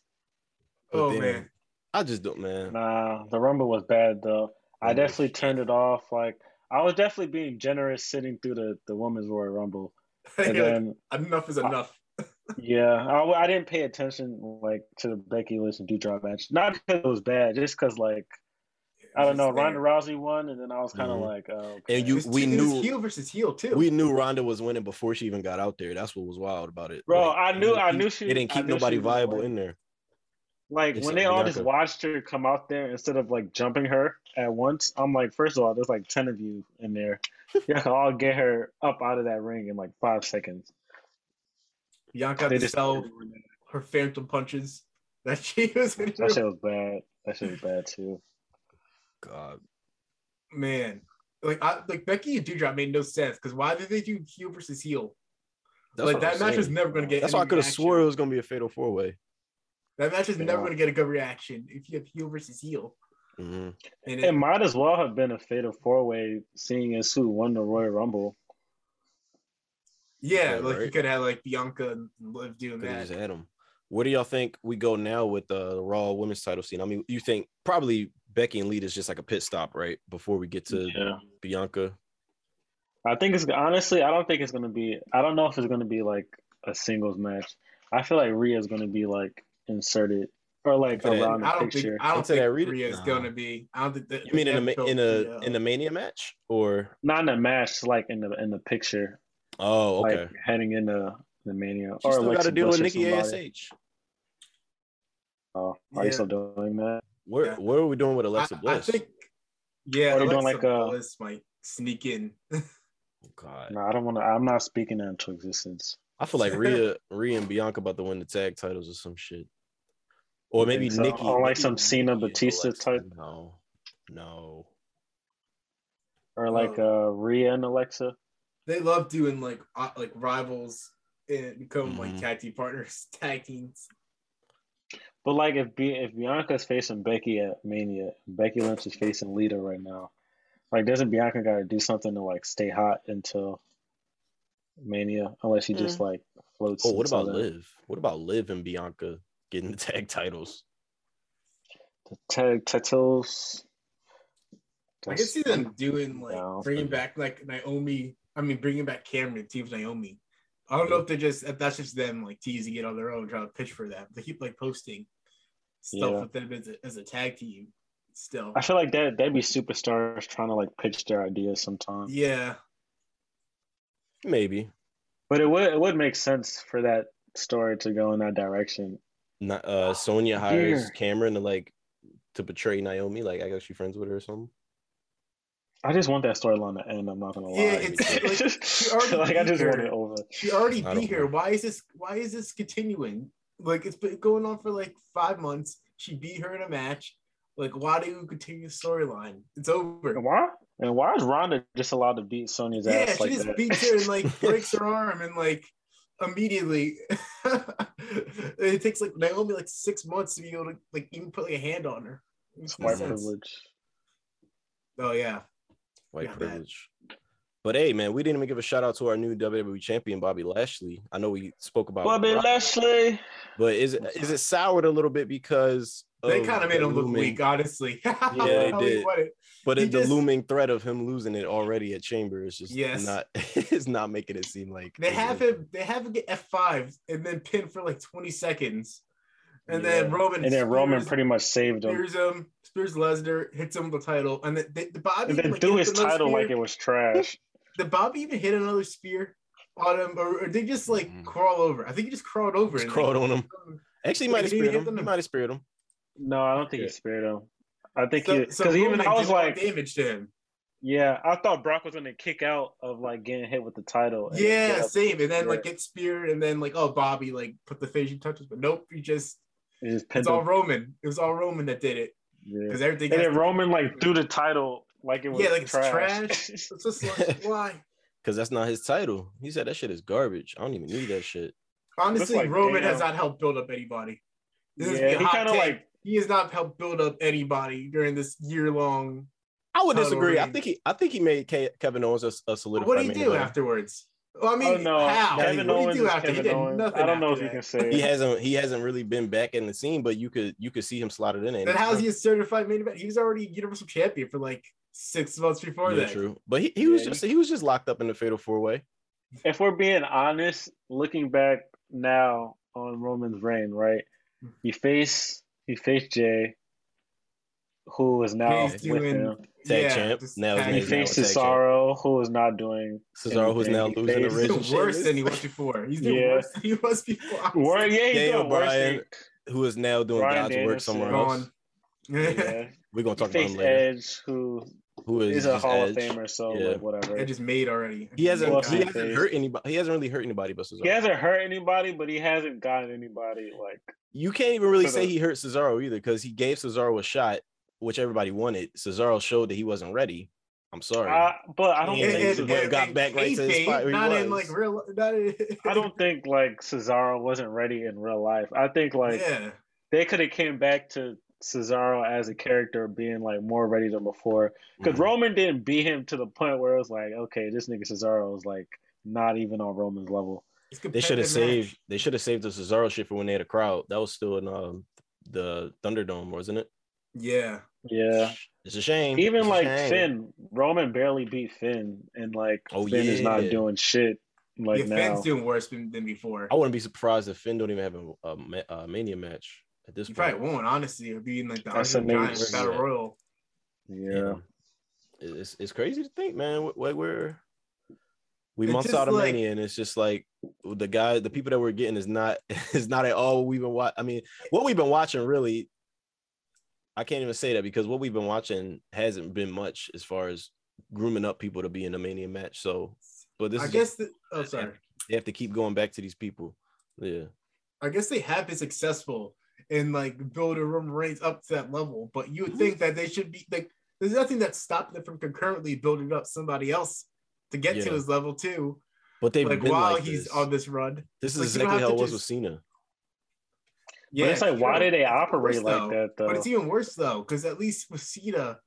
But Oh, man. I just don't, man. Nah, the Rumble was bad though. I Rumble was definitely turned it off. Like I was definitely being generous sitting through the the women's Royal Rumble, [LAUGHS] and Yeah, then enough is enough. [LAUGHS] Yeah, I, I didn't pay attention like to the Becky Lynch and Doudrop match. Not because it was bad, just because like I don't Just know, there. Ronda Rousey won, and then I was kind of Mhm. like, oh, And you, It we two- it was knew, heel versus heel too. we knew Ronda was winning before she even got out there. That's what was wild about it. bro, Like, I knew, I knew she. They didn't keep nobody viable in there. Like Except when they all just Bianca. watched her come out there instead of like jumping her at once, I'm like, first of all, there's like ten of you in there. [LAUGHS] You can all get her up out of that ring in like five seconds. Bianca had They to just sell her phantom punches that she [LAUGHS] was in. that shit was bad. That shit was bad too. God, Man, like I like Becky and Doudrop made no sense because why did they do heel versus heel? That's like that I'm match was saying. never going to get. That's why I could have swore it was gonna be a fatal four way. That match is never going to get a good reaction if you have heel versus heel. hmm And It it, might as well have been a fatal four way, seeing as who won the Royal Rumble. yeah, Yeah, like you could have like Bianca and Liv doing Could have that. just had. Where do y'all think we go now with the Raw Women's Title scene? I mean, you think probably Becky and Lita is just like a pit stop, right? Before we get to Yeah. Bianca. I think it's honestly, I don't think it's gonna be. I don't know if it's gonna be like a singles match. I feel like Rhea's gonna be like inserted or like For that- around the I don't picture. think I don't Into that think Rita- Rhea is Nah. going to be. I don't think that. You mean in a they ma- have in a Rhea in a Mania match or? Not in a match, like in the in the picture, Oh, okay. like heading into the Mania. She or still got to deal with Nikki somebody. Ash. Oh, are Yeah. you still doing that? Where Yeah. where are we doing with Alexa Bliss? I Bliss? think. Yeah, Or they doing Alexa like a- Bliss might sneak in. oh, God, No, I don't want to. I'm not speaking into existence. I feel like [LAUGHS] Rhea, Rhea and Bianca about to win the tag titles or some shit. Or maybe think so? Nikki. Or like Nikki- some Cena Batista Alexa. type? No, no. Or like Oh. uh Rhea and Alexa. they love doing like uh, like rivals and become like Mhm. tag team partners, [LAUGHS] tag teams. But like if B- if Bianca's facing Becky at Mania, Becky Lynch is facing Lita right now. Like doesn't Bianca got to do something to like stay hot until Mania unless she just like floats. Oh, what about then. Liv? What about Liv and Bianca getting the tag titles? The tag titles. I can see them doing like No. bringing back like Naomi. I mean, bringing back Cameron, team Naomi. I don't know if they're just if that's just them like teasing it on their own, trying to pitch for that. They keep like posting stuff Yeah. with them as a, as a tag team. Still, I feel like that they'd be superstars trying to like pitch their ideas sometimes. yeah, Maybe. But it would it would make sense for that story to go in that direction. Not, uh, Sonya hires Dear. Cameron to like to betray Naomi. Like I guess she friends with her or something. I just want that storyline to end. I'm not gonna lie. Yeah, it's like she [LAUGHS] already like I beat just want it over. she already I don't beat her. know. Why is this? Why is this continuing? Like it's been going on for like five months. She beat her in a match. Like, why do you continue the storyline? It's over. And why? And why is Ronda just allowed to beat Sonya's Yeah, ass she like just that? beats her and like [LAUGHS] breaks her arm and like immediately. [LAUGHS] it takes like Naomi like six months to be able to like even put like a hand on her. It makes no White sense. privilege. Oh yeah, White Yeah, bad. privilege. But hey, man, we didn't even give a shout out to our new WWE champion, Bobby Lashley. I know we spoke about Bobby Brock, Lashley. but is it is it soured a little bit because they of kind of made him look looming- weak, honestly. [LAUGHS] yeah, they did. won it. But He it, the looming threat of him losing it already at Chamber is just Yes. not [LAUGHS] it's not making it seem like They have like- him. They have him get F five and then pin for like twenty seconds, and Yeah. then Roman And then Roman pretty much saved him. spears him, spears Lesnar, hits him with the title, and then the, the Bobby And then like, threw his title spear. like it was trash. [LAUGHS] Did Bobby even hit another spear on him, or, or did they just like Mhm. crawl over? I think he just crawled over. Just and, crawled like, on him. Actually, he might have speared hit him. He might have speared him. No, I don't think Yeah. he spared him. I think So, so because even I was did a lot of like, damage to him. yeah, I thought Brock was gonna kick out of like getting hit with the title. and Yeah, same. And then like Yeah. get speared, and then like oh Bobby like put the finishing touches, but nope, he just he just pinned it's all. Roman. It was all Roman that did it Yeah. because everything. And has then to- Roman like threw the title like it was yeah, like it's trash. trash. It's just [LAUGHS] like why? Because that's not his title. He said that shit is garbage. I don't even need that shit. Honestly, like, Roman has not helped build up anybody. This Yeah, a he kinda like- he has not helped build up anybody during this year long. I would Title disagree. I think he I think he made Ke- Kevin Owens a, a solidified. What do you main do event. afterwards? Well, I oh, mean, oh no, how? Kevin what Owens do you do is after? he Kevin did Owens. nothing. I don't know if after you can say He hasn't he hasn't really been back in the scene, but you could you could see him slotted in. at Then any how's he a certified main event? He was already Universal Champion for like six months before Yeah, that. true. But he, he was Yeah, just he was just locked up in the fatal four way. If we're being honest, looking back, now on Roman's reign, right? Hmm. He faced he faced Jey, who is now He's with doing- him. Tag Yeah, champ. Now tag He he's champ. now faced a tag champ. Cesaro, who is not doing Cesaro, who's now losing He the He's doing worse than he was before. He's doing Yeah. worse than he was before. honestly. Yeah, he's Daniel doing worse. Bryan, than- who is now doing Bryan God's work somewhere else. [LAUGHS] Yeah. We're gonna He talk about him later. Edge, who Who is is a just Hall of Edge. Famer, so Yeah. like whatever. It just made already. He hasn't. Plus he he hasn't faced- hurt anybody. He hasn't really hurt anybody but Cesaro. He hasn't hurt anybody, but he hasn't gotten anybody like You can't even really say the- he hurt Cesaro either because he gave Cesaro a shot, which everybody wanted. Cesaro showed that he wasn't ready. I'm sorry. I, but I don't Yeah, And- think and- and- Cesaro and- got and back right to the kayfabe, spot where he not in like real. Not in, [LAUGHS] I don't think like Cesaro wasn't ready in real life. I think like yeah, they could have came back to Cesaro as a character being like more ready than before. Because Mhm. Roman didn't beat him to the point where it was like, okay, this nigga Cesaro is like not even on Roman's level. They should have saved. They should have saved the Cesaro shit for when they had a crowd. That was still in um, the Thunderdome, wasn't it? Yeah, Yeah. It's a shame. Even It's like shame. Finn, Roman barely beat Finn, and like Oh, Finn is not doing shit like yeah, now. Finn's doing worse than, than before. I wouldn't be surprised if Finn don't even have a, a, a mania match at this He point. probably won't, honestly. It'll be in like the That's Andre the amazing. Giant Battle Royal. yeah. it's it's crazy to think, man. Like we're we It's months out of like- mania, and it's just like the guy, the people that we're getting is not [LAUGHS] is not at all what we've been watching. I mean, what we've been watching really, I can't even say that because what we've been watching hasn't been much as far as grooming up people to be in a mania match. So, but this I is guess. The, oh, sorry. they have to keep going back to these people. Yeah, I guess they have been successful in like build a Roman Reigns up to that level, but you would mm. think that they should be like. There's nothing that stopped them from concurrently building up somebody else to get Yeah. to his level too. but they've Like been while like he's this. on this run. This is like, you don't exactly have how it to was with Cena. Yeah, but it's like, why sure. did they operate worse, like though. that though? But it's even worse though, because at least with Cena,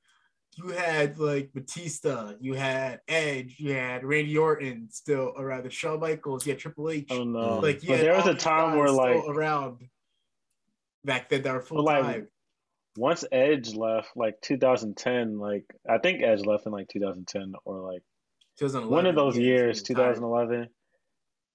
you had like Batista, you had Edge, you had Randy Orton still around, the Shawn Michaels, you had Triple H. oh no! Like, you but had there was a time where like around back then that were full like, time. once Edge left, like 2010, like I think Edge left in like 2010 or like 2011, one of those yeah, years, full time. 2011.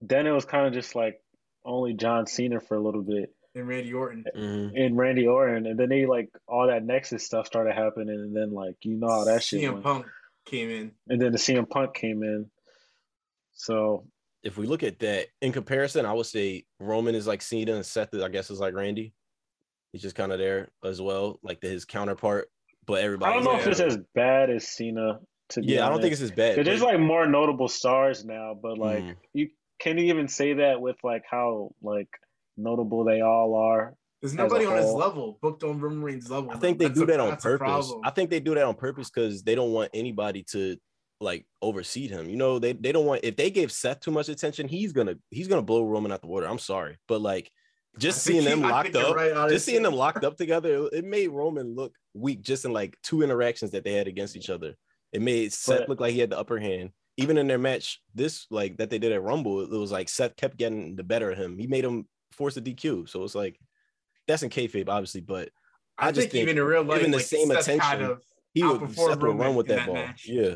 Then it was kind of just like only John Cena for a little bit and Randy Orton. Mhm. and Randy Orton, and then they like all that Nexus stuff started happening, and then like you know how that shit CM went, Punk came in. and then the CM Punk came in. So If we look at that in comparison, I would say Roman is like Cena and Seth, I guess, is like Randy. He's just kind of there as well, like the, his counterpart. But everybody, I don't know if it's as bad as Cena. To be yeah, I don't think it's as bad. 'Cause there's like more notable stars now, but like Mhm. you can you even say that with like how like notable they all are. There's nobody on his level booked on Roman Reigns' level. I think they That's do a- that on purpose. I think they do that on purpose because they don't want anybody to like oversee him. You know, they they don't want if they gave Seth too much attention, he's gonna he's gonna blow Roman out the water. I'm sorry, but like just seeing them you- I locked think you're up, right, just seeing them locked up together, it, it made Roman look weak just in like two interactions that they had against each other. It made Seth But- look like he had the upper hand. Even in their match, this like that they did at Rumble, it was like Seth kept getting the better of him. He made him force a DQ. So it's like that's in kayfabe, obviously, but I, I just think, even in real life, given the like, same Seth attention, kind of he would outperformed Seth would Roman run with that, that ball. match. Yeah.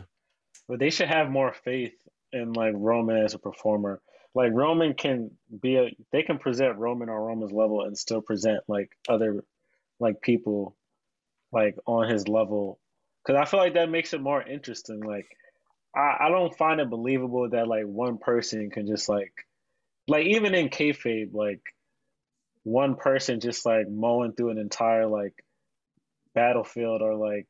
But they should have more faith in like Roman as a performer. Like Roman can be a they can present Roman on Roman's level and still present like other like people like on his level. Cause I feel like that makes it more interesting. Like I, I don't find it believable that like one person can just like like even in kayfabe, like one person just like mowing through an entire like battlefield or like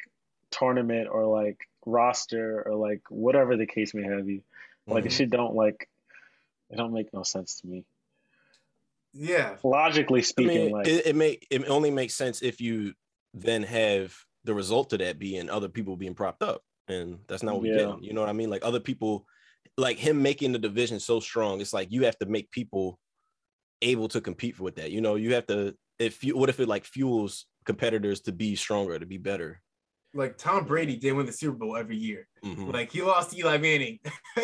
tournament or like roster or like whatever the case may have you. Like Mhm. it shit don't like it don't make no sense to me. yeah. Logically I speaking, mean, like it, it make it only makes sense if you then have the result of that being other people being propped up, and that's not what we Yeah. get. You know what I mean? Like other people, like him making the division so strong. It's like you have to make people able to compete with that. You know, you have to. If you, what if it like fuels competitors to be stronger, to be better? Like Tom Brady did win the Super Bowl every year. Mhm. Like he lost to Eli Manning. [LAUGHS]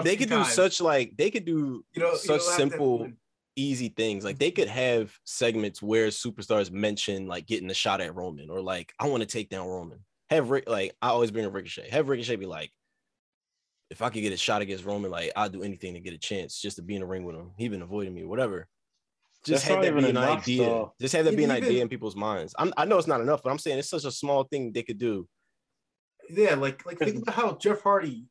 a They few could do such like they could do you know, such don't to simple easy things. Like they could have segments where superstars mention like getting a shot at Roman or like I want to take down Roman. Have Rick like I always bring a Ricochet. Have Ricochet be like, if I could get a shot against Roman, like I'd do anything to get a chance just to be in the ring with him. He been avoiding me, whatever. Just That's have not that be an idea. though. Just have that be an even- idea in people's minds. I'm, I know it's not enough, but I'm saying it's such a small thing they could do. Yeah, like like think about how Jeff Hardy,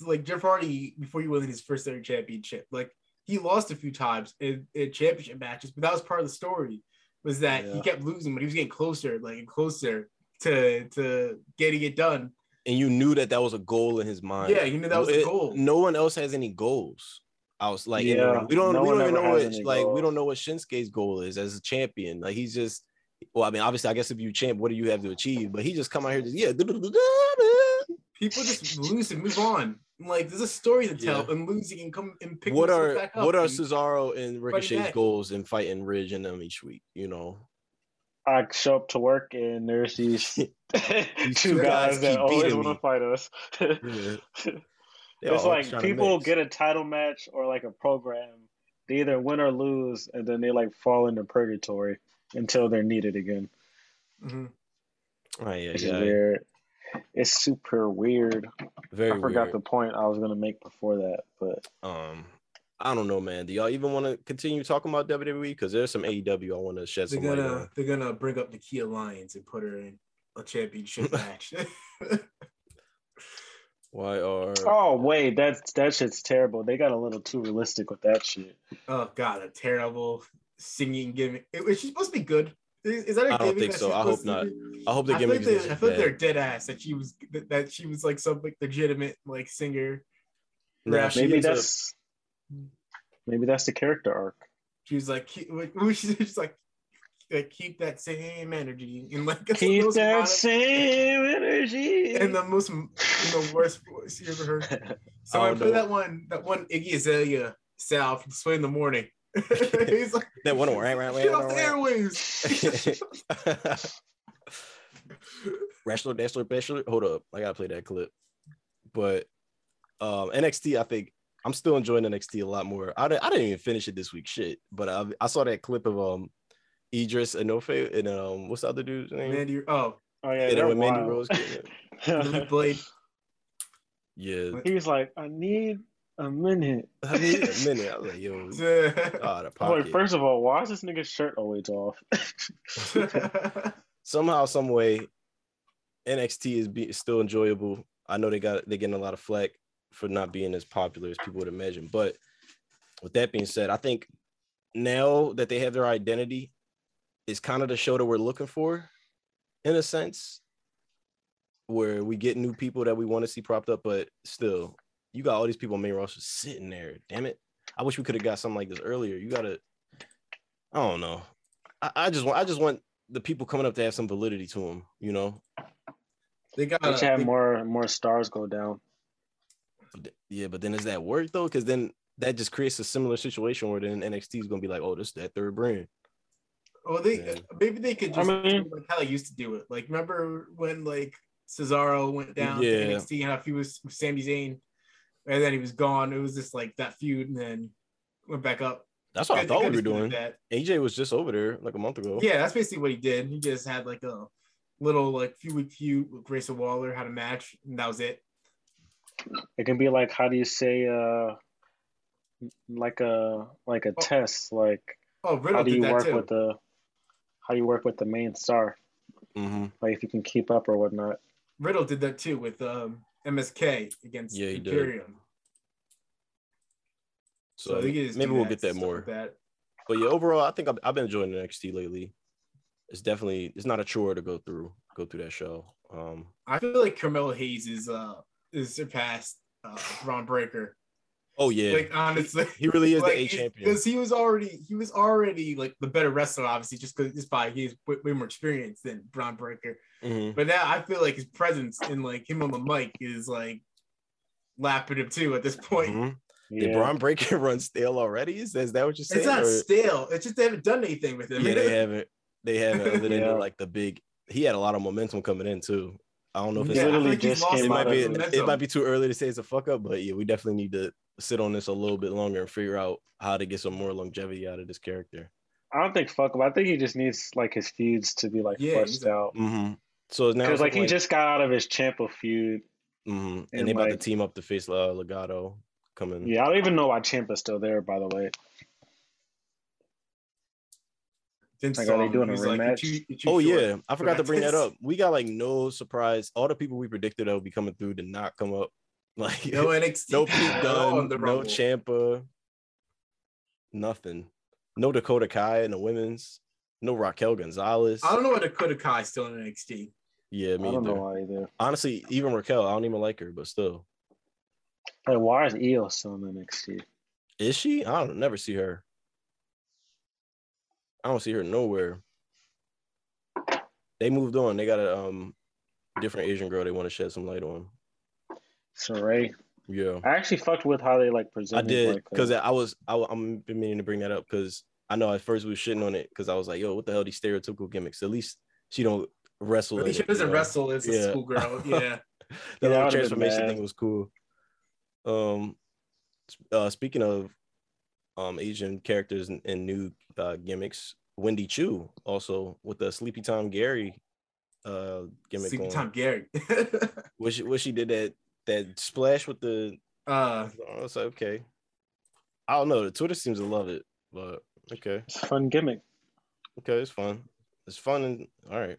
like Jeff Hardy before he won his first ever championship, like he lost a few times in, in championship matches, but that was part of the story. Was that he kept losing, but he was getting closer, like closer to to getting it done. And you knew that that was a goal in his mind. Yeah, you knew that was the It- goal. No one else has any goals. I was like, Yeah, we don't, no we don't even know has what, any like, we don't know what Shinsuke's goal is as a champion. Like, he's just, well, I mean, obviously, I guess if you champ, what do you have to achieve? But he just come out here, just yeah, [LAUGHS] People just lose and move on. Like there's a story to tell, Yeah. and losing and come and pick what are back up. what are Cesaro and Ricochet's goals in fighting Ridge and them each week? You know, I show up to work and there's these [LAUGHS] [LAUGHS] two two guys guys that always want to fight us. [LAUGHS] They're it's like people get a title match or like a program. They either win or lose, and then they like fall into purgatory until they're needed again. Mhm. Oh, yeah, yeah, weird. It's super weird. very I forgot weird. the point I was gonna make before that, but Um, I don't know, man. Do y'all even want to continue talking about WWE? Because there's some AEW I want to shed They're some light gonna on. they're gonna bring up Nikki Alliance and put her in a championship [LAUGHS] match. [LAUGHS] Why are oh wait, that's that shit's terrible. They got a little too realistic with that shit. oh god, a terrible singing gimmick. It, is she supposed to be good? Is, is that a I don't think so. I hope not. be? I hope the I feel gimmick like is they, I feel like they're dead ass that she was that, that she was like some like legitimate like singer. Yeah, Maybe ends up- that's maybe that's the character arc. She was like, keep, like [LAUGHS] she's just like, like keep that same energy and like [LAUGHS] Keep that mono- same energy. and the most in the worst voice you ever heard. [LAUGHS] So I don't play know. that one that one Iggy Azalea Sal from Sway in the Morning. [LAUGHS] He's like, that one right, right, right, get off right, the right. airwaves. Wrestler, wrestler, wrestler. Hold up, I gotta play that clip. But um, NXT, I think I'm still enjoying NXT a lot more. I, didn't- I didn't even finish it this week, shit. But I, I saw that clip of um Edris Enofe and um what's the other dude's name? Mandy, oh, oh yeah, Yeah, that they're with Mandy wild. Rose. getting [LAUGHS] it. Blade. Yeah, He's like, I need a minute. [LAUGHS] I need a minute. I was like, yo, [LAUGHS] out of I'm like, pocket. first of all, why is this nigga's shirt always off? [LAUGHS] somehow, some way, NXT is be, still enjoyable. I know they got they're getting a lot of flack for not being as popular as people would imagine. But with that being said, I think now that they have their identity, is kind of the show that we're looking for, in a sense, where we get new people that we want to see propped up. But still, you got all these people on main roster sitting there. Damn it! I wish we could have got something like this earlier. You gotta, I don't know. I, I just want I just want the people coming up to have some validity to them. You know, they got They should have they- more more stars go down. Yeah, but then does that work though? Because then that just creates a similar situation where then NXT is gonna be like, oh, this is that third brand. Well, they Yeah. maybe they could I just mean- like how they used to do it. Like remember when like Cesaro went down Yeah. to NXT and how he was with Sami Zayn, and then he was gone. It was just like that feud, and then went back up. That's what I They- they thought we were doing. That. AJ was just over there like a month ago. Yeah, that's basically what he did. He just had like a little like few week feud with Grayson Waller, had a match, and that was it. It can be like, how do you say, uh, like a like a Oh. test, like Oh, Riddle how do you work too. with the how you work with the main star, hmm like if you can keep up or whatnot. Riddle did that too with um, MSK against Yeah. Imperium. So, they maybe we'll get that more. that. But yeah, overall, I think I've, I've been enjoying NXT lately. It's definitely it's not a chore to go through go through that show. Um, I feel like Carmelo Hayes is uh is surpassed uh, Bron Breakker. oh yeah, Like honestly, he really is [LAUGHS] like, the A champion. because he was already he was already like the better wrestler, obviously, just because just by he's way, way more experienced than Bron Breakker. Mhm. But now I feel like his presence and like him on the mic is like lapping him too at this point. Mhm. Did Yeah, Bron Breakker [LAUGHS] run stale already? Is, is that what you're saying? It's not or- stale. It's just they haven't done anything with him. yeah, they [LAUGHS] haven't. They haven't. Other than Yeah. like the big, he had a lot of momentum coming in too. I don't know if it's Yeah, I literally just lost it might be of of momentum. it might be too early to say it's a fuck up, but yeah, we definitely need to sit on this a little bit longer and figure out how to get some more longevity out of this character. I don't think fuck him. I think he just needs like his feuds to be like Yeah, fleshed out. Mm-hmm. So now Because it's like he just got out of his Ciampa feud, hmm And, And, they about to team up to face uh, Legado coming. Yeah, I don't even know why Ciampa's still there. By the way, Vince Like, saw are they doing a was like, rematch? "You're too- you're Oh yeah, I forgot to bring that up. We got like no surprise. All the people we predicted that would be coming through did not come up. [LAUGHS] Like No NXT. no Pete Dunne, no Ciampa, nothing. No Dakota Kai in the women's. No Raquel Gonzalez. I don't know why Dakota Kai is still in NXT. Yeah, I me don't know why either. Honestly, even Raquel, I don't even like her, but still, Like, why is Io still in NXT? is she? I don't never see her. I don't see her nowhere. They moved on. They got a um different Asian girl they want to shed some light on. Sarray. Yeah. I actually fucked with how they like present. I presented. did like, uh, because I was I, I'm been meaning to bring that up because I know at first we was shitting on it because I was like, yo, what the hell these stereotypical gimmicks? At least she don't wrestle. But in she it, doesn't you know? wrestle as a Yeah. schoolgirl. [LAUGHS] Yeah. The Yeah, little transformation thing was cool. Um, uh, speaking of um Asian characters and, and new uh, gimmicks, Wendy Choo also with the Sleepy Time Gary uh gimmick Sleepy on. Time Gary. [LAUGHS] What she what she did that that splash with the uh, I was like, okay. I don't know. The Twitter seems to love it, but okay. it's a fun gimmick. Okay, it's fun. It's fun and all right.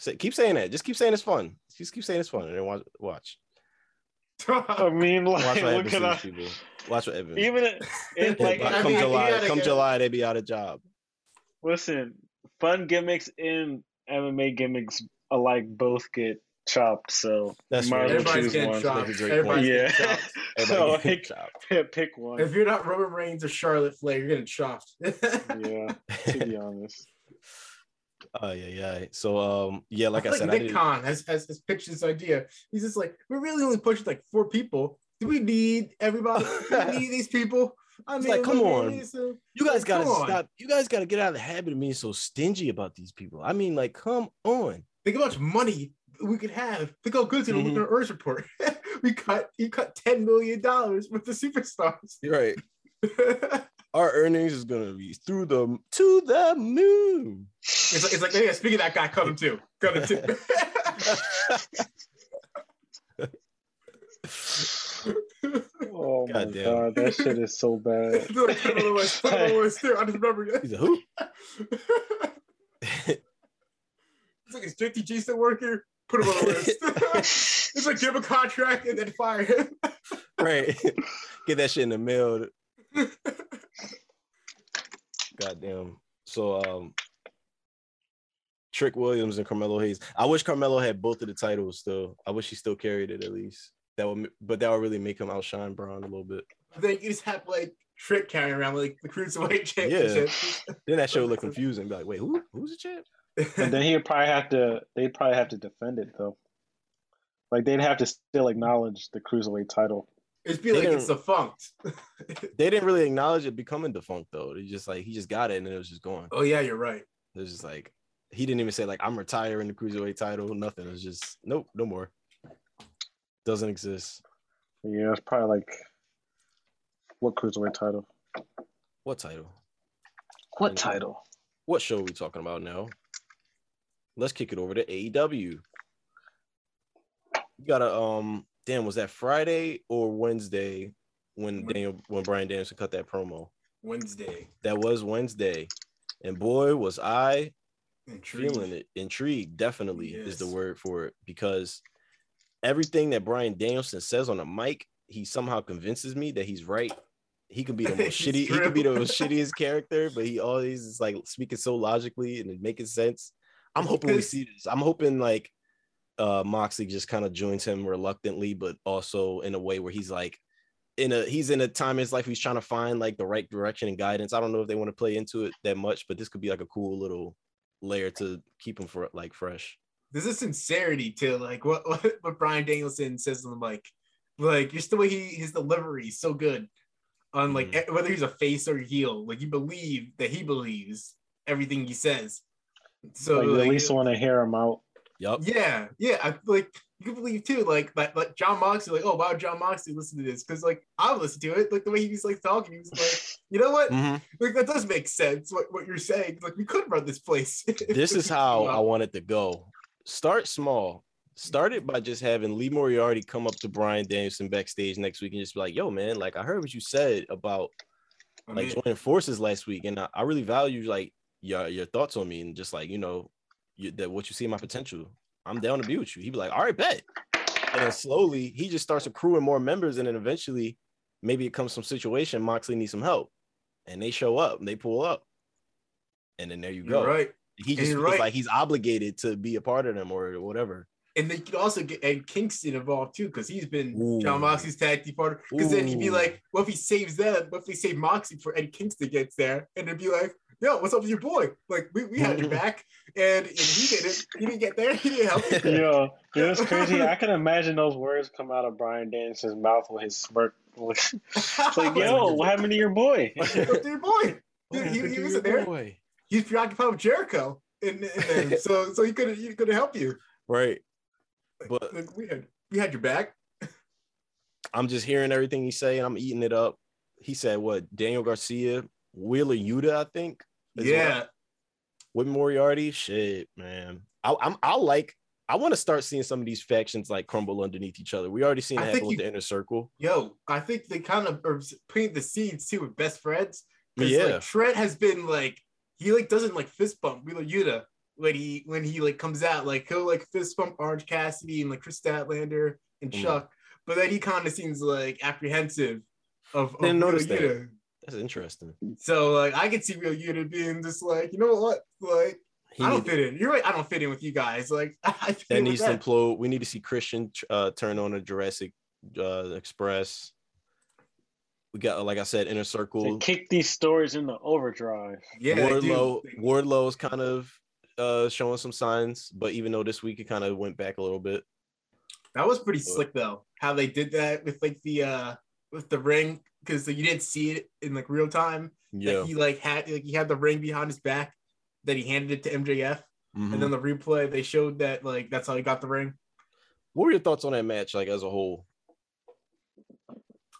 Say, keep saying that. Just keep saying it's fun. Just keep saying it's fun and then watch watch. [LAUGHS] I mean, like, Watch what look happens at to us. people. Watch what Evan. Even it, [LAUGHS] it, like, But I come mean, July, gotta come get- July, they be out of job. listen, fun gimmicks and MMA gimmicks alike both get chopped. So That's you might right. everybody's choose getting one. chopped. That's a great Everybody's point. getting Yeah. chopped. [LAUGHS] So Everybody like, get chopped. pick, pick one. If you're not Roman Reigns or Charlotte Flair, you're getting chopped. yeah, to be honest. Oh yeah, yeah. So um, yeah, like I, feel said, I Nick didn't. Khan has, has, has pitched this idea. He's just like, we're really only pushing like four people. Do we need everybody? Do we need [LAUGHS] these people? I It's like, come on. it's, uh, You guys Like, gotta come on. stop. You guys gotta get out of the habit of being so stingy about these people. I mean, like, come on. Think how much money we could have. Think how good gonna Mhm. look in our Earth report. [LAUGHS] we cut he cut ten million dollars with the superstars. You're right. [LAUGHS] Our earnings is gonna be through the to the moon. It's like, it's like yeah, speaking of that guy, cut him too. Cut him too. Oh my God damn. god, that shit is so bad. It's like, cut him Lewis, cut him Lewis too. I just remember that. He's a who? [LAUGHS] It's like, is JTG still working? Put him on the list. [LAUGHS] it's like give him a contract and then fire him. right. [LAUGHS] Get that shit in the mail. Goddamn. So um Trick Williams and Carmelo Hayes. I wish Carmelo had both of the titles still. I wish he still carried it at least. That would but that would really make him outshine Bron a little bit. then you just have like Trick carrying around like the cruiserweight championship. Yeah. [LAUGHS] Then that show would look confusing. Be like, wait, who who's the champ? And then he'd probably have to. They'd probably have to defend it though. Like they'd have to still acknowledge the cruiserweight title. It'd be like it's defunct. [LAUGHS] They didn't really acknowledge it becoming defunct though. They just like he just got it and then it was just gone. oh yeah, you're right. It was just like he didn't even say like I'm retiring the cruiserweight title. Nothing. It was just nope, no more. Doesn't exist. Yeah, it's probably like what cruiserweight title? What title? What title? What show are we talking about now? Let's kick it over to AEW. You gotta um damn, was that Friday or Wednesday when Daniel when Bryan Danielson cut that promo? Wednesday. That was Wednesday. And boy, was I Intrigued. feeling it. Intrigued, definitely is the word for it because everything that Bryan Danielson says on the mic, he somehow convinces me that he's right. He could be the most [LAUGHS] shitty. He could be the most shittiest character, but he always is like speaking so logically and making sense. I'm hoping we see this. I'm hoping like uh Moxley just kind of joins him reluctantly, but also in a way where he's like in a he's in a time in his life he's trying to find like the right direction and guidance. I don't know if they want to play into it that much, but this could be like a cool little layer to keep him for like fresh. There's a sincerity to like what, what [LAUGHS] what Bryan Danielson says on the mic. Like just the way he his delivery is so good. On like Mhm. e- whether he's a face or a heel, like you believe that he believes everything he says. So like, you like, at least want to hear him out. Yup. Yeah, yeah. I like you can believe too, like like, like Jon Moxley, like, oh why would Jon Moxley listen to this? Because like I would listen to it, like the way he was like talking, he was like, you know what? Mhm. Like that does make sense what, what you're saying. Like we could run this place. [LAUGHS] This is how I want it to go. Start small. Start it by just having Lee Moriarty come up to Bryan Danielson backstage next week and just be like, "Yo, man, like I heard what you said about like joining forces last week, and I, I really value like your your thoughts on me and just like you know you, that what you see in my potential. I'm down to be with you." He'd be like, "All right, bet." And then slowly he just starts accruing more members, and then eventually maybe it comes some situation Moxley needs some help, and they show up and they pull up, and then there you go. you're right. He just feels right. like he's obligated to be a part of them or whatever. And they could also get Ed Kingston involved too, because he's been Ooh. Jon Moxley's tag team partner. Because then he'd be like, "What if he saves them? What if they save Moxley before Ed Kingston gets there?" And it'd be like, "Yo, what's up with your boy? Like, we, we had your [LAUGHS] back, and, and he didn't. He didn't get there. [LAUGHS] He didn't help you." Yo, you know, it's crazy. [LAUGHS] I can imagine those words come out of Bryan Danielson's mouth with his smirk. It's like, yo, what happened to your boy? What's up to your boy? He, he, he wasn't there. Boy. He's preoccupied with Jericho, and, and so so he couldn't he couldn't help you. Right. But Like, we had we had your back. I'm just hearing everything he say and I'm eating it up. He said what Daniel Garcia, Wheeler Yuta, I think. As well, Yeah, with Moriarty. Shit, man. I, I'm I like I want to start seeing some of these factions like crumble underneath each other. We already seen I that think happen with the inner circle. yo, I think they kind of are putting the seeds too with best friends. 'Cause, Yeah. like Trent has been like he like doesn't like fist bump Wheeler Yuta when he when he like comes out like he'll like fist bump Orange Cassidy and like Kris Statlander and Mm. Chuck, but then he kind of seems like apprehensive of, of Didn't Wheeler notice that. Yuta. That's interesting. So like I could see Wheeler Yuta being just like you know what like He I don't fit in. You're right. I don't fit in with you guys. Like [LAUGHS] I fit that needs to implode. We need to see Christian uh, turn on a Jurassic uh, Express. We got, like I said, inner They circle. kick these stories into overdrive. Yeah, Wardlow, dude. is kind of uh, showing some signs, but even though this week it kind of went back a little bit. That was pretty slick though. How they did that with like the uh with the ring because you didn't see it in like real time. Yeah. That he like had like he had the ring behind his back. That he handed it to MJF, Mhm. and then the replay they showed that like that's how he got the ring. what were your thoughts on that match, like as a whole?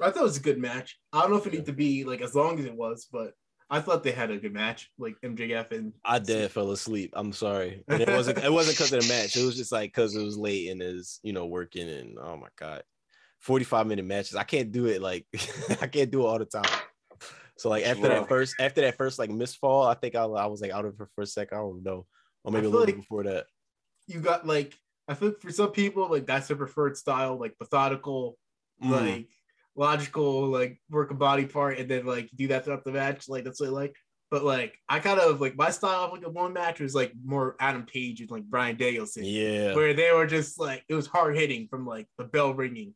I thought it was a good match. I don't know if it needed to be like as long as it was, but I thought they had a good match, like MJF and I dead fell asleep. I'm sorry, and it wasn't. It wasn't because of the match. It was just like because it was late and is you know working and oh my god, 45 minute matches. I can't do it like [LAUGHS] I can't do it all the time. So like after that first after that first like misfall, I think I, I was like out of it for a second. I don't know, or maybe a little bit before that. you got like I think for some people like that's their preferred style, like methodical, Mm. like logical, like work a body part, and then like do that throughout the match. Like that's what I like. But like I kind of like my style of like a one match was like more Adam Page and like Bryan Danielson, yeah. where they were just like it was hard hitting from like the bell ringing.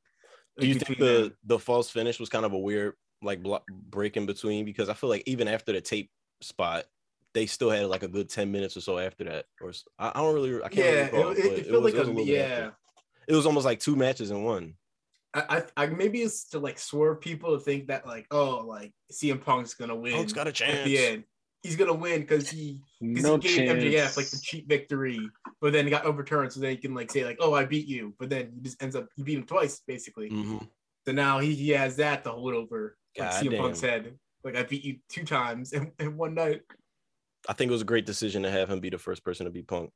Do you think the them. the false finish was kind of a weird like block break in between? Because I feel like even after the tape spot, they still had like a good 10 minutes or so after that. Or I don't really I can't yeah, recall, it, it, but it felt was- like it a, little yeah. It was almost like two matches in one. I, I, I maybe it's to like swerve people to think that like oh like CM Punk's gonna win Punk's got a chance at the end. He's gonna win because he because No he gave chance. MJF like the cheap victory, but then it got overturned. So then he can like say like, "Oh, I beat you," but then he just ends up he beat him twice basically. Mhm. So now he, he has that to hold over like God CM damn. Punk's head. Like I beat you two times in, in one night. I think it was a great decision to have him be the first person to beat Punk.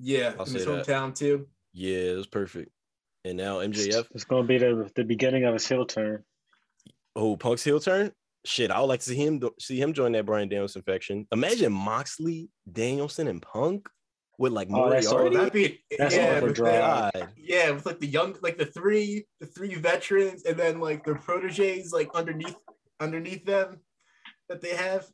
Yeah, I'll in his say that. hometown too. Yeah, it was perfect. And now MJF, It's gonna be the the beginning of his heel turn. oh Punk's heel turn. Shit, I would like to see him see him join that Bryan Danielson faction. Imagine Moxley, Danielson, and Punk with like Oh, that's Moriarty. That'd be That's yeah, with overdrive. the- God. yeah, with like the young, like the three, the three veterans, and then like their proteges, like underneath, underneath them, that they have.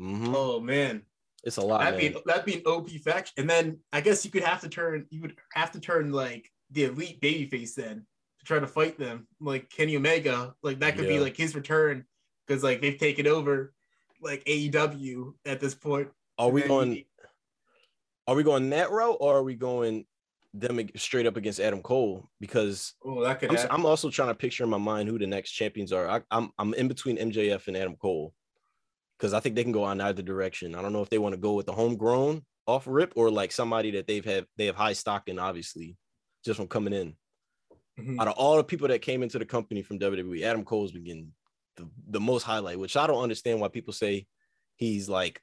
Mhm. Oh man, It's a lot, that'd man. be that'd be an OP faction. And then I guess you could have to turn, you would have to turn like the elite babyface then to try to fight them, like Kenny Omega. Like that could be like his return because like they've taken over like AEW at this point. Are we going? he- Are we going that route, or are we going them straight up against Adam Cole? Because Oh, that could I'm. I'm also trying to picture in my mind who the next champions are. I, I'm I'm in between MJF and Adam Cole because I think they can go on either direction. I don't know if they want to go with the homegrown off rip or like somebody that they've have they have high stock in, obviously, just from coming in. Mhm. Out of all the people that came into the company from WWE, Adam Cole's been getting the, the most highlight, which I don't understand why people say he's like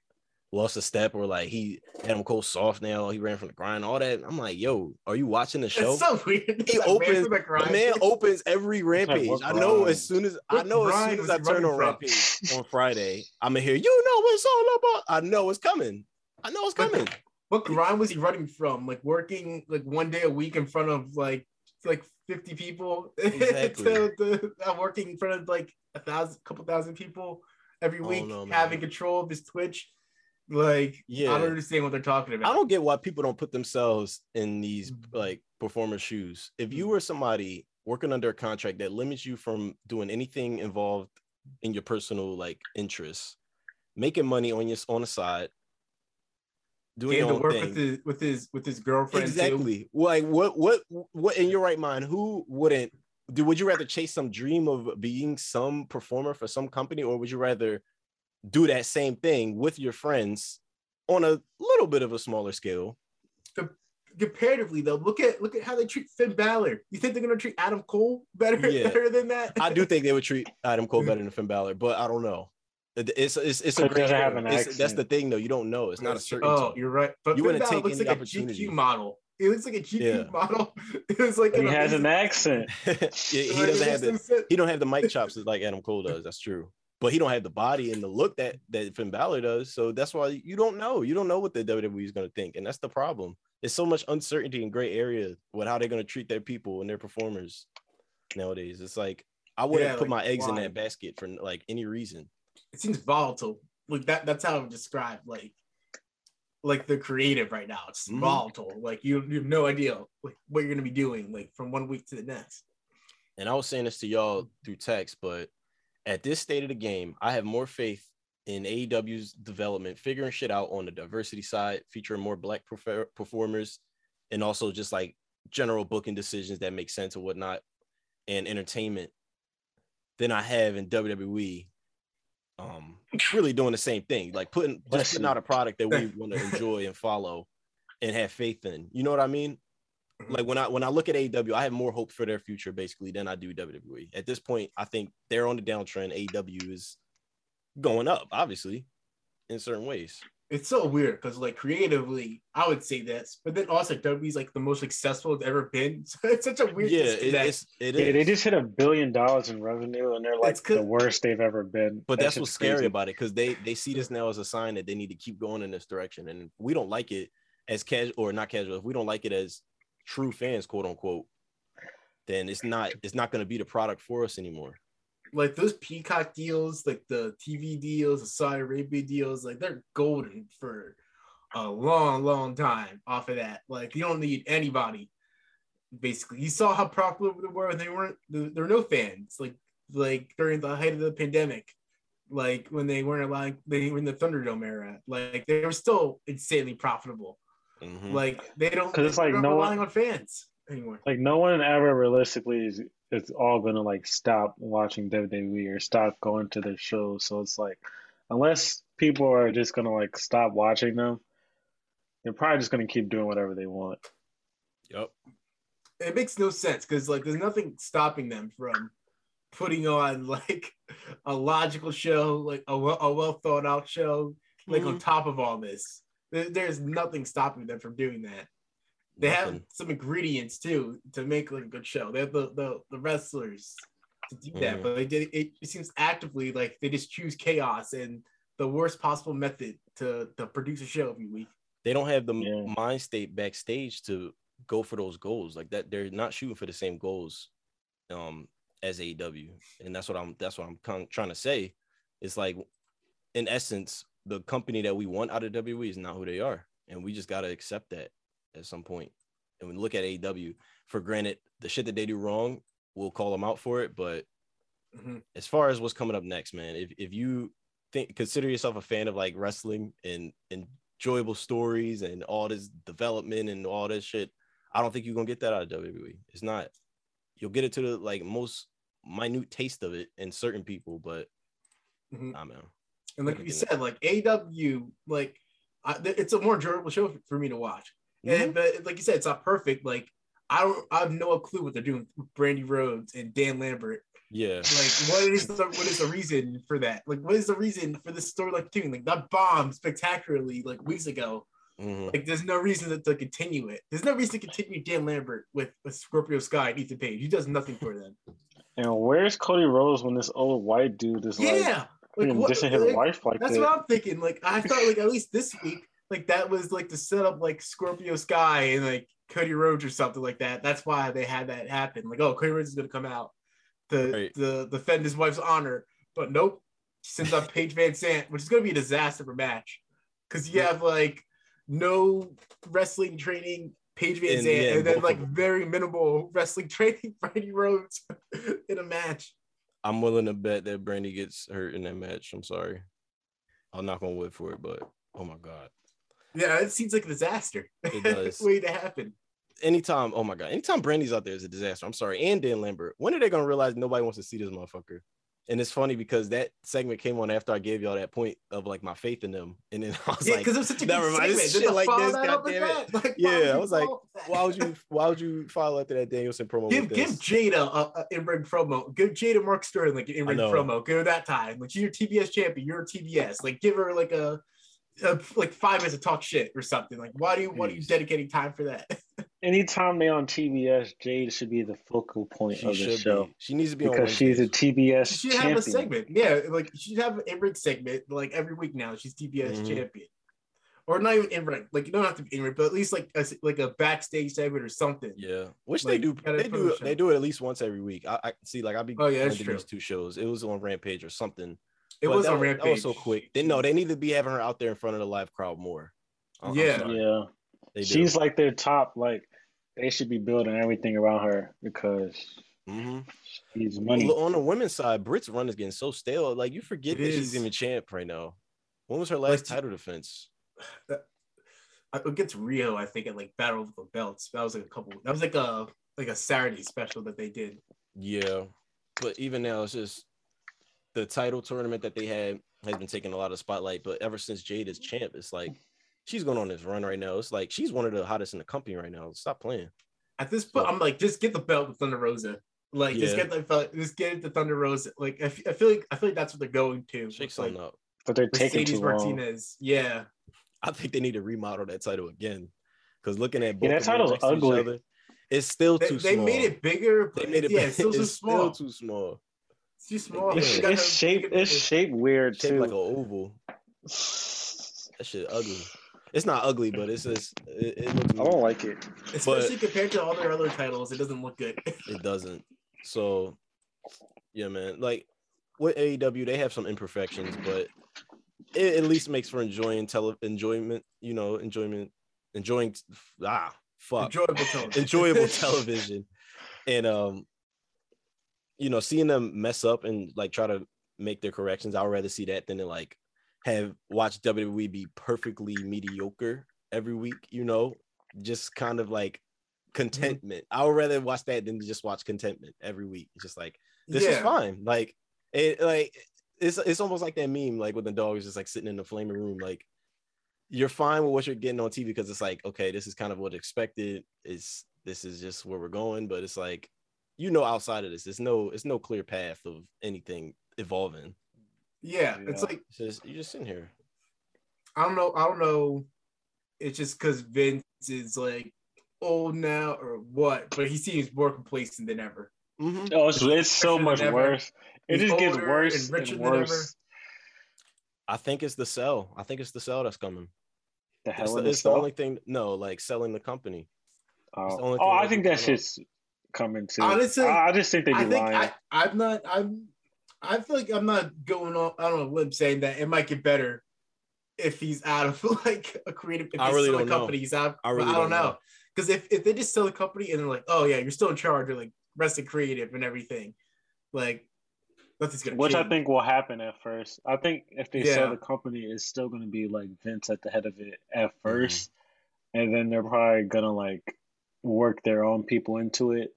lost a step or like he Adam Cole soft now, he ran from the grind, all that. I'm like, yo, are you watching the show? It's so weird. [LAUGHS] he That opens man from the the man opens every rampage. what I know grind? as soon as I know as soon as I turn on from? rampage [LAUGHS] on Friday, I'm gonna hear you know what it's all about. I know it's coming. I know it's coming. What grind was he running from? Like working like one day a week in front of like like 50 people [LAUGHS] Exactly. to, to, uh, working in front of like a thousand couple thousand people every week know, having control of this twitch like Yeah. i don't understand what they're talking about I don't get why people don't put themselves in these Mhm. like performer shoes. If you Mhm. were somebody working under a contract that limits you from doing anything involved in your personal like interests, making money on your on the side, doing to work thing. with his with his with his girlfriend too. exactly. Like what what what in your right mind? Who wouldn't do? Would you rather chase some dream of being some performer for some company, or would you rather do that same thing with your friends on a little bit of a smaller scale? comparatively though look at look at how they treat Finn Balor you think they're gonna treat Adam Cole better [LAUGHS] Yeah. better than that I do think they would treat [LAUGHS] Adam Cole better than Finn Balor, but I don't know. It- It's it's it's a great. doesn't have an It's, that's the thing though. You don't know. It's not a certain. oh you're right but You Finn wouldn't take looks any like a opportunity. GQ model it looks like a GQ Yeah. model [LAUGHS] it was like He an has an accent. [LAUGHS] he, he like, doesn't have the makes no sense. he don't have the mic chops like Adam Cole does. That's true. But he don't have the body and the look that that Finn Balor does. So that's why you don't know. You don't know what the WWE is going to think, and that's the problem. There's so much uncertainty in gray area with how they're going to treat their people and their performers nowadays. It's like I wouldn't Yeah, put like, my eggs in that basket for like any reason. It seems volatile. Like that that's how I would describe like like the creative right now. It's Mhm. volatile. Like you, you have no idea like what you're gonna be doing like from one week to the next. and I was saying this to y'all through text, but at this state of the game, I have more faith in AEW's development, figuring shit out on the diversity side, featuring more black prefer- performers, and also just like general booking decisions that make sense and whatnot, and entertainment than I have in WWE. Um, really doing the same thing, like putting just putting out a product that we [LAUGHS] want to enjoy and follow, and have faith in. You know what I mean? like when I when I look at AEW, I have more hope for their future basically than I do WWE. At this point, I think they're on the downtrend. AEW is going up, obviously, in certain ways. It's so weird because like creatively, I would say this, but then also WWE's like the most successful it's ever been. [LAUGHS] So it's such a weird yeah, it, disconnect. it's Yeah, they just hit a billion dollars in revenue, and they're like the worst they've ever been. But That that's shit's what's scary about it because they they see this now as a sign that they need to keep going in this direction, and we don't like it as casual or not casual. If we don't like it as true fans, quote unquote, then it's not it's not going to be the product for us anymore. Like those Peacock deals, like the TV deals, the Saudi Arabia deals, like they're golden for a long, long time off of that. Like you don't need anybody. Basically, you saw how popular they were. And they weren't. There were no fans. Like like during the height of the pandemic, like when they weren't allowed. They were in the Thunderdome era. Like they were still insanely profitable. Mhm. Like they don't. 'Cause it's like not no one- relying on fans anymore. Like no one ever realistically is is all gonna like stop watching WWE or stop going to their shows. So it's like unless people are just gonna like stop watching them, they're probably just gonna keep doing whatever they want. Yep. it makes no sense because like there's nothing stopping them from putting on [LAUGHS] like a logical show, like a, well- a well thought out show, like on mm-hmm. top of all this. There's nothing stopping them from doing that. They have some ingredients too to make like a good show. They have the the, the wrestlers to do that, Mhm. but they did it, it seems actively like they just choose chaos and the worst possible method to to produce a show every week. they don't have the Yeah. mind state backstage to go for those goals like that they're not shooting for the same goals um as AEW and that's what I'm that's what I'm kind of trying to say it's like in essence the company that we want out of WWE is not who they are and we just got to accept that at some point and when we look at AEW for granted the shit that they do wrong we'll call them out for it but Mhm. as far as what's coming up next man if if you think consider yourself a fan of like wrestling and enjoyable stories and all this development and all this shit I don't think you're gonna get that out of WWE. It's not. You'll get it to the like most minute taste of it in certain people, but Mhm. I know. And like you it. said, like AW, like I, it's a more enjoyable show for me to watch. Mm-hmm. And but like you said, it's not perfect. Like I don't, I have no clue what they're doing with Brandi Rhodes and Dan Lambert Yeah. Like, what is the what is the reason for that? Like, what is the reason for this story like continuing? Like, that bombed spectacularly like weeks ago. Mhm. Like, there's no reason to, to continue it. There's no reason to continue Dan Lambert with, with Scorpio Sky and Ethan Page. He does nothing for them. [LAUGHS] And where's Cody Rhodes when this old white dude is like yeah, like, freaking what, dissing his like, wife like that's that? what I'm thinking. Like, I thought like at least this week, like that was like to set up like Scorpio Sky and like Cody Rhodes or something like that. That's why they had that happen. Like, oh, Cody Rhodes is gonna come out to Right. to defend his wife's honor, but nope, sends up Paige VanZant, which is gonna be a disaster for match because you have like no wrestling training. Paige Van And, Sant, yeah, and then like very minimal wrestling [LAUGHS] training, Brandi Rhodes [LAUGHS] in a match. I'm willing to bet that Brandi gets hurt in that match. I'm sorry. I'll knock on wood for it, but oh my god. Yeah, it seems like a disaster. It [LAUGHS] does. Wait to happen. Anytime, oh my god, anytime Brandi's out there is a disaster. I'm sorry. And Dan Lambert. When are they gonna realize nobody wants to see this motherfucker? And it's funny because that segment came on after I gave y'all that point of like my faith in them. And then [LAUGHS] I was Yeah, like, because it was such a never good mind, segment. Then shit like this, that up with goddammit. that, like, Yeah, I was like, that? why would you why would you follow after that Danielson promo? give give? Jada a, a in-ring promo? Give Jada Mark Sterling like an in-ring promo. Give her that time. Like you're TBS champion, you're a TBS. Like give her like a, a like five minutes to talk shit or something. Like why do you why are you dedicating time for that? [LAUGHS] Anytime they on TBS, Jade should be the focal point She of the show be. She needs to be on because she's a TBS She should have a segment. Yeah, like she should have an in-ring segment like every week now. She's TBS Mhm. champion. Or not even in-ring. Like you don't have to be in-ring, but at least like a, like a backstage segment or something. Yeah, which Like, they do. They do. on a They do it at least once every week. I, I see. Like I'll be. Oh, yeah, that's blending true. These two shows. It was on Rampage or something. It But was that on was, Rampage. That was so quick. They no. They need to be having her out there in front of the live crowd more. I- I'm Yeah. sorry. Yeah, They she's like their top. Like they should be building everything around her because Mhm. she's money. On the women's side, Britt's run is getting so stale. Like you forget It that she's even champ right now. When was her last she- title defense? [SIGHS] against Riho, I think at like Battle of the Belts. That was like a couple. That was like a like a Saturday special that they did. Yeah, but even now, it's just the title tournament that they had has been taking a lot of spotlight. But ever since Jade is champ, it's like she's going on this run right now. It's like she's one of the hottest in the company right now. Stop playing. At this point, So- I'm like, just get the belt with Thunder Rosa. Like, just get the belt, just get it to Thunder Rosa. Like, I, f- I feel like I feel like that's what they're going to. Shake with, like something up. but they're taking Mercedes too long. Martinez. Yeah, I think they need to remodel that title again. Because looking at both Yeah, that of them title's next each ugly. other, it's still they, too they small. made it bigger. They made it. Yeah, big. it's still [LAUGHS] too it's small. still too small. It's too small. It's- They It's, gotta it's shaped. make it It's shaped weird Shaped too. like an oval. That shit ugly. It's not ugly, but it's just it, it looks. I don't like it. Especially compared to all their other titles, it doesn't look good. [LAUGHS] it doesn't. So, yeah, man. Like with AEW, they have some imperfections, but it at least makes for enjoying tele enjoyment. You know, enjoyment, enjoying ah fuck Enjoyable tone. enjoyable [LAUGHS] television, and um, you know, seeing them mess up and like try to make their corrections. I'd rather see that than to like have watch WWE be perfectly mediocre every week. You know, just kind of like mm-hmm. contentment. I would rather watch that than just watch contentment every week. It's just like this is fine. Like it like it's it's almost like that meme, like when the dog is just like sitting in the flaming room, like you're fine with what you're getting on TV because it's like, okay, this is kind of what expected. Is this is just where we're going, but it's like, you know, outside of this, there's no it's no clear path of anything evolving. Yeah, it's like It's just you're just sitting here. I don't know. I don't know. It's just because Vince is like old now or what, but he seems more complacent than ever. Mm-hmm. Oh, it's, it's so much worse. It He's just gets worse and richer and than ever. worse. I think it's the sell. I think it's the sell that's coming. The It's, hell the, the it's the only thing. No, like selling the company. Oh, the only oh I think we that shit's coming too. Honestly, I, I just think they be I think lying. I, I'm not. I'm. I feel like I'm not going on. I don't know. Limb saying that it might get better if he's out of [LAUGHS] like a creative. If I really don't the know. company, he's out. I I, really I don't don't know. know because if if they just sell the company and they're like, oh yeah, you're still in charge or like rest of creative and everything, like nothing's gonna. Which I think will happen at first. I think if they sell the company, it's still going to be like Vince at the head of it at Mm-hmm. 1st and then they're probably gonna like work their own people into it.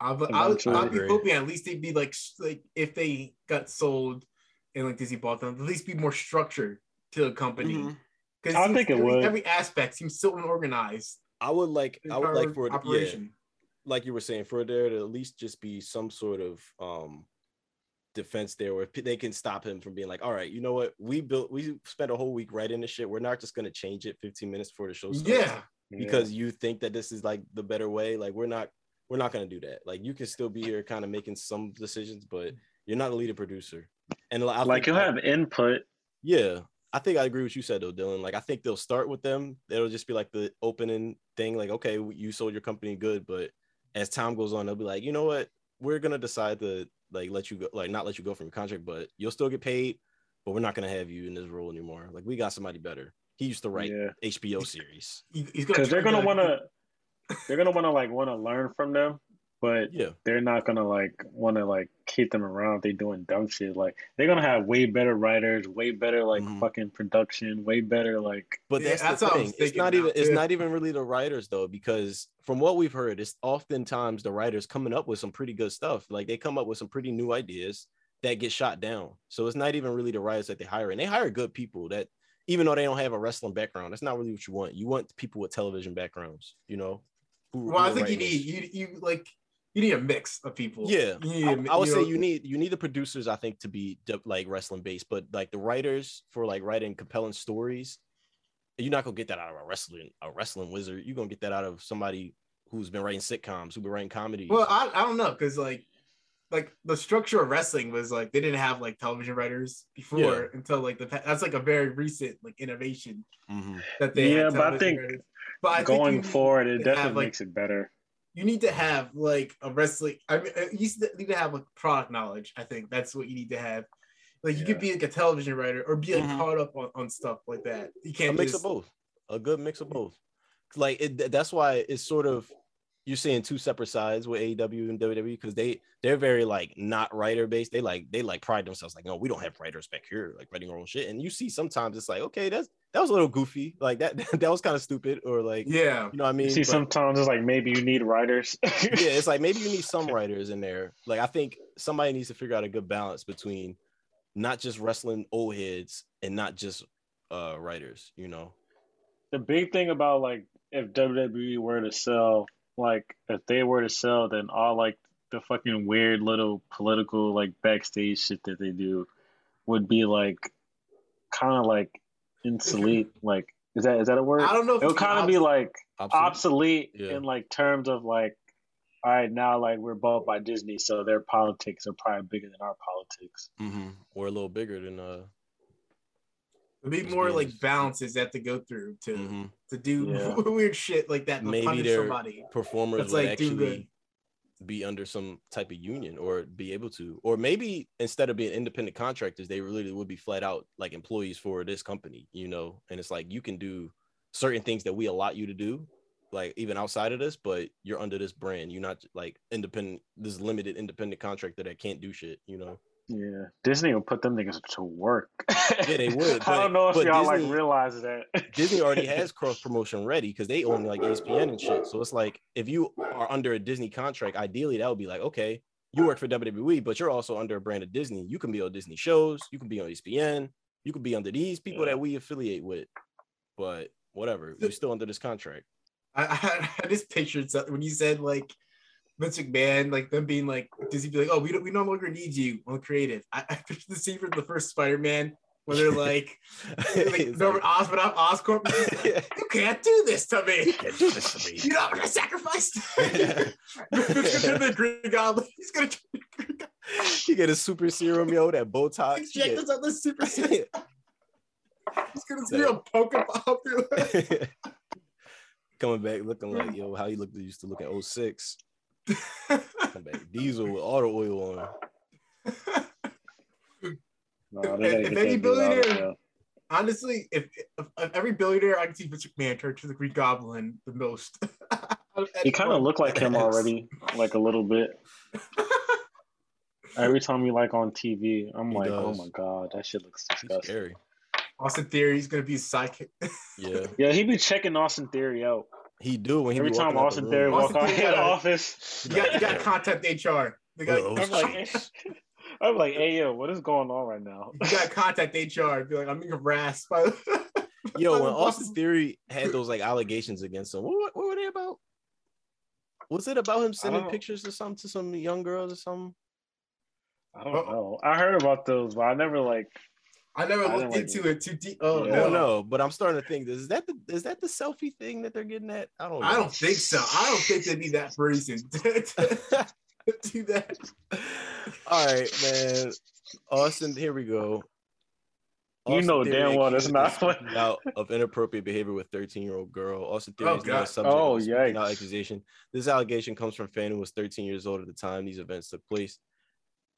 I would, I would, Eventually. I'd be hoping at least they'd be like, like if they got sold and like Disney bought them, at least be more structured to the company. Because I think it every, would. every aspect seems so unorganized. I would like. I would like for it. Yeah, operation. like you were saying, for there to at least just be some sort of um defense there where p- they can stop him from being like, all right, you know what? We built, we spent a whole week writing this shit. We're not just gonna change it 15 minutes before the show starts. Yeah. because you think that this is like the better way. Like we're not, we're not gonna do that. Like you can still be here, kind of making some decisions, but you're not a lead producer. And I like you'll have input. yeah, I think I agree with you said though, Dylan. Like I think they'll start with them. It'll just be like the opening thing. Like okay, you sold your company good, but as time goes on, they'll be like, you know what? We're gonna decide to like let you go, like not let you go from your contract, but you'll still get paid. But we're not gonna have you in this role anymore. Like we got somebody better. He used to write Yeah. HBO series. Because they're gonna want to they're gonna want to like want to learn from them but Yeah, they're not gonna like want to like keep them around if they doing dumb shit like they're gonna have way better writers way better like Mhm. fucking production way better like But Yeah, that's, that's the what thing. It's not now, even it's not even really the writers though, because from what we've heard, it's oftentimes the writers coming up with some pretty good stuff. Like they come up with some pretty new ideas that get shot down. So it's not even really the writers that they hire, and they hire good people that even though they don't have a wrestling background, that's not really what you want. You want people with television backgrounds, you know. Who- Well, I who are think you need you you like you need a mix of people. Yeah, You need I, a I would say know- you need you need the producers, I think, to be like wrestling based, but like the writers for like writing compelling stories, you're not gonna get that out of a wrestling a wrestling wizard. You're gonna get that out of somebody who's been writing sitcoms, who's been writing comedies. Well, I, I don't know because like like the structure of wrestling was like they didn't have like television writers before Yeah. until like the that's like a very recent like innovation Mhm. that they Yeah, had but I think writers. But I going you forward it definitely have, like, makes it better you need to have like a wrestling. I mean, you need to have like product knowledge. I think that's what you need to have. Like you Yeah. could be like a television writer or be like Mhm. caught up on, on stuff like that. You can't a mix just, of both, a good mix of both. Like it, that's why it's sort of you're seeing two separate sides with AEW and WWE because they they're very like not writer based. They like they like pride themselves like no, we don't have writers back here like writing our own shit. And you see sometimes it's like okay, that's that was a little goofy, like that [LAUGHS] that was kind of stupid or like Yeah, you know what I mean. you see But- sometimes it's like maybe you need writers [LAUGHS] yeah, it's like maybe you need some [LAUGHS] writers in there. Like I think somebody needs to figure out a good balance between not just wrestling old heads and not just uh writers. You know. the big thing about like if WWE were to sell, like if they were to sell, then all like the fucking weird little political like backstage shit that they do would be like kind of like obsolete. [CLEARS THROAT] like is that is that a word? I don't know. If It would kind of be like Obsolete? obsolete Yeah. in like terms of like, all right, now like we're bought by Disney, so their politics are probably bigger than our politics. Mhm. Or a little bigger than uh. Be more like balances that to go through to mhm. to do [LAUGHS] Yeah. weird shit like that. Maybe they're somebody. performers That's would like do actually be under some type of union or be able to, or maybe instead of being independent contractors, they really would be flat out like employees for this company, you know. And it's like you can do certain things that we allot you to do, like even outside of this, but you're under this brand. You're not like independent, this limited independent contractor that can't do shit, you know. Yeah, Disney will put them niggas to work. [LAUGHS] Yeah, they would, I don't know if y'all Disney- like realize that. Disney already [LAUGHS] has cross promotion ready because they own like ESPN and shit. So it's like if you are under a Disney contract, ideally that would be like, okay, you work for WWE, but you're also under a brand of Disney. You can be on Disney shows, you can be on ESPN, you can be under these people Yeah. that we affiliate with. But whatever, you're still under this contract. I, [LAUGHS] I, I just pictured something when you said like Vince McMahon, like them being like Disney, be like, oh, we don't, we no longer need you on creative. I, I pictured the scene from the first Spider-Man where they're [LAUGHS] like, [LAUGHS] like Norbert [LAUGHS] like, Osborn, Oscorp, yeah, you can't do this to me. you can't do this to me. You're not gonna sacrifice. Vince gonna turn the Green Goblin. He's gonna turn the Green Goblin. you get a super serum, yo, that Botox. Inject you us on the super. He's gonna see a Pokeball through. Coming back looking like yo, how he looked used to look at 06. Come back, diesel with all the oil on. [LAUGHS] No, they If any that dude out of billionaire- Honestly, if, if, if every billionaire I can see Vince McMahon turn to the Green Goblin the most. [LAUGHS] He kind of looked like him already, like a little bit. [LAUGHS] Every time we like on TV, I'm He like, oh my god, that shit looks He's disgusting. scary. Austin Theory is gonna be a sidekick. Yeah, Yeah, he'd be checking Austin Theory out he do when he every time walking out the Austin. Theory walk Austin out Theory in the gotta- office. You got, you got to contact HR. They got, Uh-oh. I'm like, [LAUGHS] I'm like, hey yo, what is going on right now? you got to contact HR. Be like, I'm being harassed by. Yo, [LAUGHS] by when Austin. Theory had those like allegations against him, what, what were they about? Was it about him sending pictures or something to some young girls or something? I don't know. I heard about those, but I never like. I never I looked didn't like into it too deep. Oh Yeah. I no, but I'm starting to think is that the is that the selfie thing that they're getting at? I don't know. I don't think so. I don't think they'd be that brazen to, [LAUGHS] to do that. All right, man. Austin, here we go. You know Theory damn well that's accused not of out of inappropriate behavior with 13 year old girl. Austin Theory Oh, is now God. a subject Oh, of a speaking out yikes. accusation. This allegation comes from a fan who was 13 years old at the time these events took place.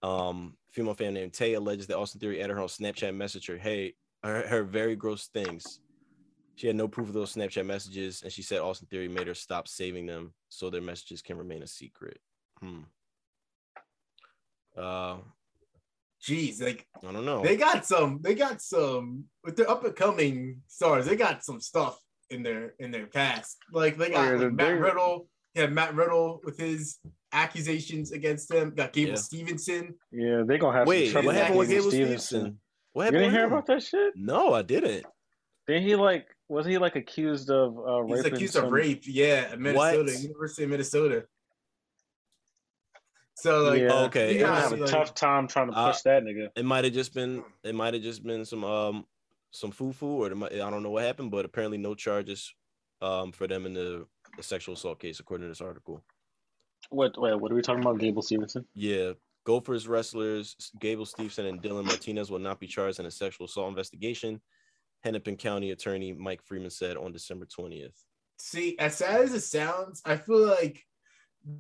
Um, female fan named Tay alleges that Austin Theory added her on Snapchat messenger. Hey, her, Hey, her very gross things. She had no proof of those Snapchat messages, and she said Austin Theory made her stop saving them so their messages can remain a secret. Hmm. Uh, Jeez, like I don't know. they got some. They got some with their up and coming stars. They got some stuff in their in their past. Like they got like, Matt big. Riddle. Yeah, Matt Riddle with his accusations against them. Got Gable Yeah. Stevenson. Yeah, they gonna have Wait, some trouble what happened with with Gable Stevenson. Stevenson? What You happened didn't hear him? about that shit? No, I didn't. Didn't he like? Was he like accused of uh, He's accused some- of rape. Yeah, Minnesota, What? University of Minnesota. So like, Yeah. Okay, They're gonna have a like- tough time trying to Uh, push that nigga. It might have just been. It might have just been some um some foo foo, or might, I don't know what happened, but apparently no charges um for them in the, the sexual assault case, according to this article. What? Wait, what are we talking about? Gable Stevenson? Yeah, Gophers wrestlers Gable Stevenson and Dylan Martinez will not be charged in a sexual assault investigation. Hennepin County Attorney Mike Freeman said on December twentieth. see, as sad as it sounds, I feel like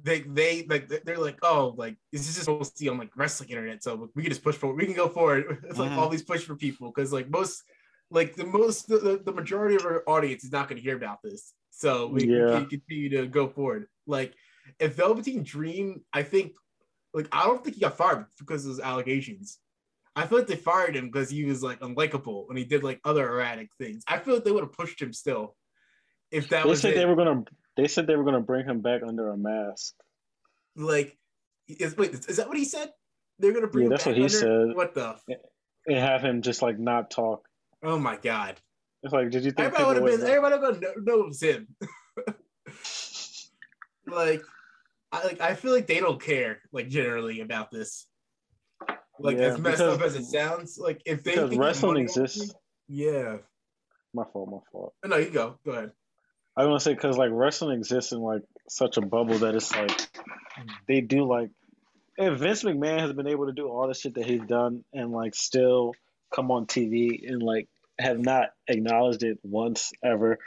they they like they're like, oh, like this is just supposed to be on like wrestling internet, so we can just push forward. We can go forward. [LAUGHS] It's like Mhm. all these push for people because like most, like the most, the, the, the majority of our audience is not going to hear about this, so we, we Yeah. can continue to go forward. Like if Velveteen Dream, I think, like I don't think he got fired because of those allegations. I feel like they fired him because he was like unlikable and he did like other erratic things. I feel like they would have pushed him still if that They was said it. they were gonna. They said they were gonna bring him back under a mask. like is wait is that what he said they're gonna bring Yeah, him that's back what he under? said. what the f- and have him just like not talk. oh my god It's like, did you think everybody would have been everybody would know, know it was him [LAUGHS] [LAUGHS] like I like I feel like they don't care like generally about this like Yeah, as messed because- up as it sounds like if they because wrestling exists. yeah My fault. My fault. no you go go ahead I want to say because like wrestling exists in like such a bubble that it's like they do like if Vince McMahon has been able to do all the shit that he's done and like still come on TV and like have not acknowledged it once ever,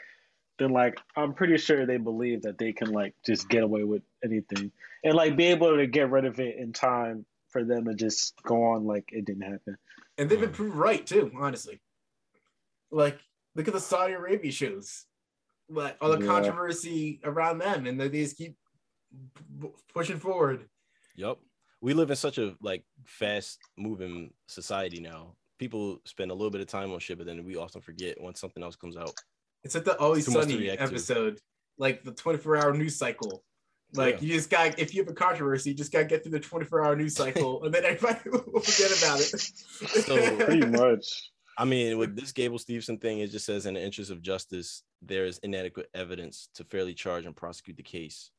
then like I'm pretty sure they believe that they can like just get away with anything and like be able to get rid of it in time for them to just go on like it didn't happen. and they've been proved right too honestly like look at the Saudi Arabia shows like all the Yeah. controversy around them and they just keep p- pushing forward Yep. We live in such a like fast moving society now. People spend a little bit of time on shit, but then we often forget when something else comes out. It's like the Always Too much to Sunny react to. episode, like the 24 hour news cycle. Like Yeah. you just got if you have a controversy, you just gotta get through the 24 hour news cycle, and then everybody [LAUGHS] will forget about it. So- [LAUGHS] Pretty much. I mean, with this Gable Stevenson thing, it just says in the interest of justice, there is inadequate evidence to fairly charge and prosecute the case.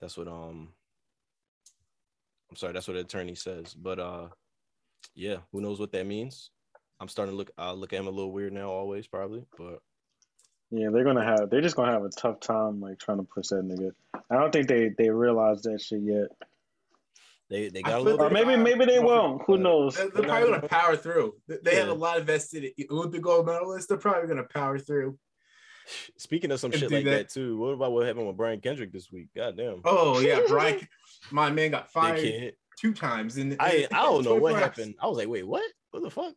That's what um I'm sorry, that's what the attorney says. But uh yeah, who knows what that means? I'm starting to look I'll look at him a little weird now, always probably, but Yeah, they're gonna have. They're just gonna have a tough time like trying to push that nigga. I don't think they they realize that shit yet. they they got a little Or like- maybe maybe they won't. Who knows? they're, they're probably gonna power through. They- They have a lot invested in Olympic gold medalists. They're probably gonna power through. Speaking of some shit like that. that. too, what about what happened with Brian Kendrick this week? God damn. Oh yeah, [LAUGHS] Brian, my man got fired two times. And I I don't know what hours. happened. I was like, wait, what? What the fuck?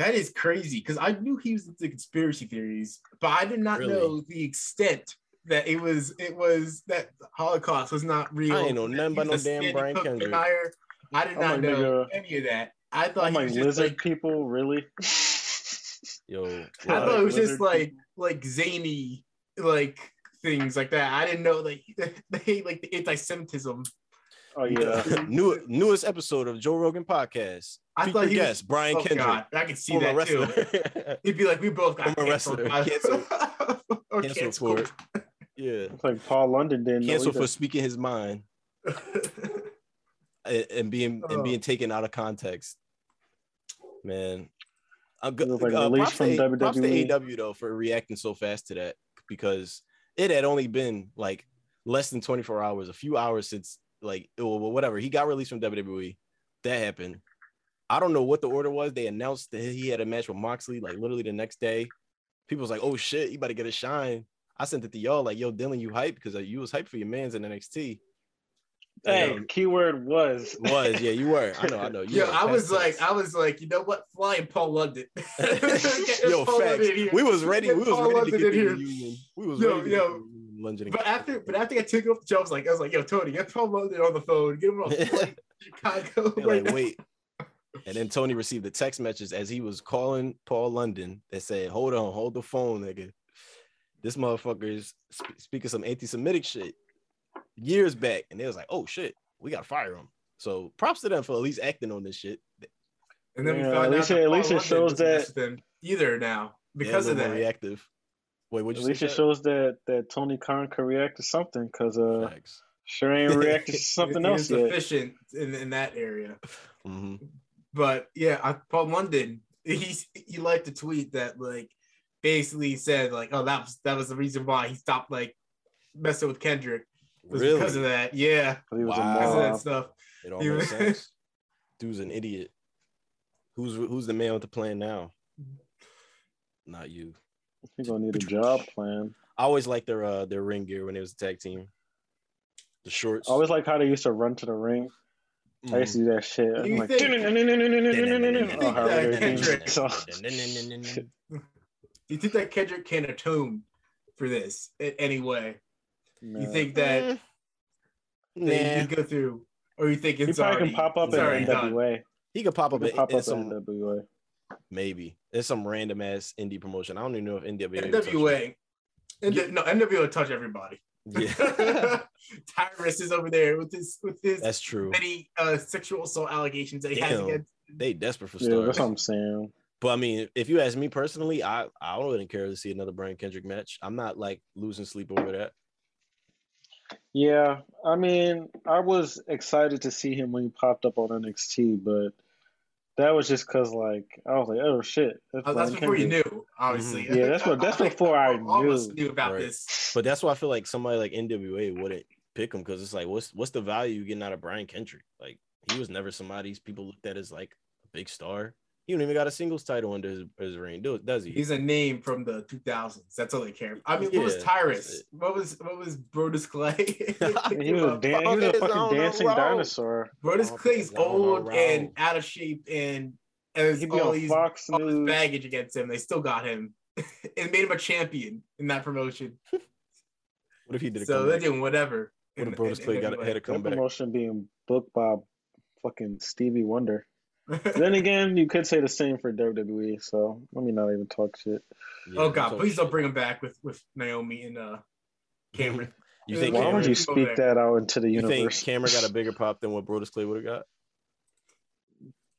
That is crazy because I knew he was into conspiracy theories, but I did not Really? know the extent that it was. It was that the Holocaust was not real. I ain't know that nothing about no damn Sandy Brian Hook Kendrick. denier. I did I'm not like, know nigga, any of that. I thought I'm he like was just lizard like. people, really? [LAUGHS] Yo, I thought it was just lizard like people. like zany like things like that. I didn't know that [LAUGHS] they like the anti-Semitism. Oh yeah. [LAUGHS] New newest episode of Joe Rogan podcast. I Feature thought he was- Brian Oh Kendrick, God, I could see former that too. [LAUGHS] He'd be like, we both got Former canceled. wrestler. Canceled. [LAUGHS] or Canceled canceled. for it. yeah, It's like Paul London didn't know canceled for speaking his mind. [LAUGHS] and, and being and Oh. being taken out of context. Man, I'm It good. like uh, released props, to, from props to WWE. AEW though for reacting so fast to that because it had only been like less than 24 hours, a few hours since like or whatever he got released from WWE. That happened. I don't know what the order was. They announced that he had a match with Moxley like literally the next day. People was like, "Oh shit, you better get a shine." I sent it to y'all like, "Yo, Dylan, you hype because you was hyped for your man's in NXT." Hey, Um, keyword was. [LAUGHS] was yeah, you were. I know, I know. You Yo. I was like, tense. I was like, you know what? Flying Paul London. Get [LAUGHS] [LAUGHS] yo, Paul facts. London. We was ready. We was Paul ready to London get in the here. reunion. We was Yo, ready yo. get the reunion. London But after, but after I took off the job, I was like, I was like, yo, Tony, get Paul London on the phone, get him on flight to Chicago They're right like, now. wait. And then Tony received the text message as he was calling Paul London that said, "Hold on, hold the phone, nigga. This motherfucker is sp- speaking some anti-Semitic shit years back." And they was like, "Oh shit, we gotta fire him." So props to them for at least acting on this shit. And then we Yeah, found at out least that it- at Paul least it London shows that- them either now They're a because of that. reactive. Wait, what At you least say? it shows that that Tony Khan can react to something because uh Facts. sure ain't reacted to [LAUGHS] something He- else He yet. efficient in, in that area. [LAUGHS] Mhm. But yeah, I, Paul London, he's he liked a tweet that like basically said like, oh, that was that was the reason why he stopped like messing with Kendrick was Really? because of that. yeah. He was Wow. a because of that stuff. It all makes [LAUGHS] sense. Dude's an idiot. Who's who's the man with the plan now? Not you. He gonna need a job plan. I always liked their uh their ring gear when it was a tag team. The shorts. I always like how they used to run to the ring. I used to do that shit. I'm You like, think- oh, that Kendrick- is. So- Do you think that Kendrick can atone for this in any way? You think that, Mm. that you can go through, or you think he it's probably already, can pop up it's at already? NWA. He could pop up, can in, pop in up at some NWA. maybe. It's some random ass indie promotion. I don't even know if NWA. would touch NWA. NW, no, NWA will touch everybody. It. Yeah, [LAUGHS] Tyrus is over there with his with his that's true. many uh, sexual assault allegations that he has against. They desperate for Yeah, stars. that's what I'm saying. But I mean, if you ask me personally, I I wouldn't even care to see another Brian Kendrick match. I'm not like losing sleep over that. Yeah, I mean, I was excited to see him when he popped up on NXT, but that was just because, like, I was like, oh shit, that's, Oh, that's before you knew, obviously. Mhm. Yeah, that's what- that's [LAUGHS] before I All of us knew. knew about Right. this. But that's why I feel like somebody like NWA wouldn't pick him because it's like, what's what's the value you getting out of Brian Kendrick? Like he was never somebody people looked at as like a big star. He don't even got a singles title under his, his reign, do does he? He's a name from the 2000s. That's all they care. I mean, what was Tyrus? What was what was Brodus Clay? [LAUGHS] He was, a dan- he was a [LAUGHS] fucking dancing dinosaur. Brodus Oh, Clay's fuckers on the old and out of shape, and as He'd all these Fox all this baggage against him, they still got him [LAUGHS] and made him a champion in that promotion. What if he did a So they're doing whatever. What if Brodus in- Clay in got any had a That comeback? promotion being booked by fucking Stevie Wonder. Way. then again, you could say the same for WWE. So let me not even talk shit. Yeah, oh God, talk please don't bring him back with with Naomi and uh Cameron. [LAUGHS] You think Why Cameron- would you Cameron, speak that out into the you think universe? Cameron got a [LAUGHS] bigger pop than what Brodus Clay would have got?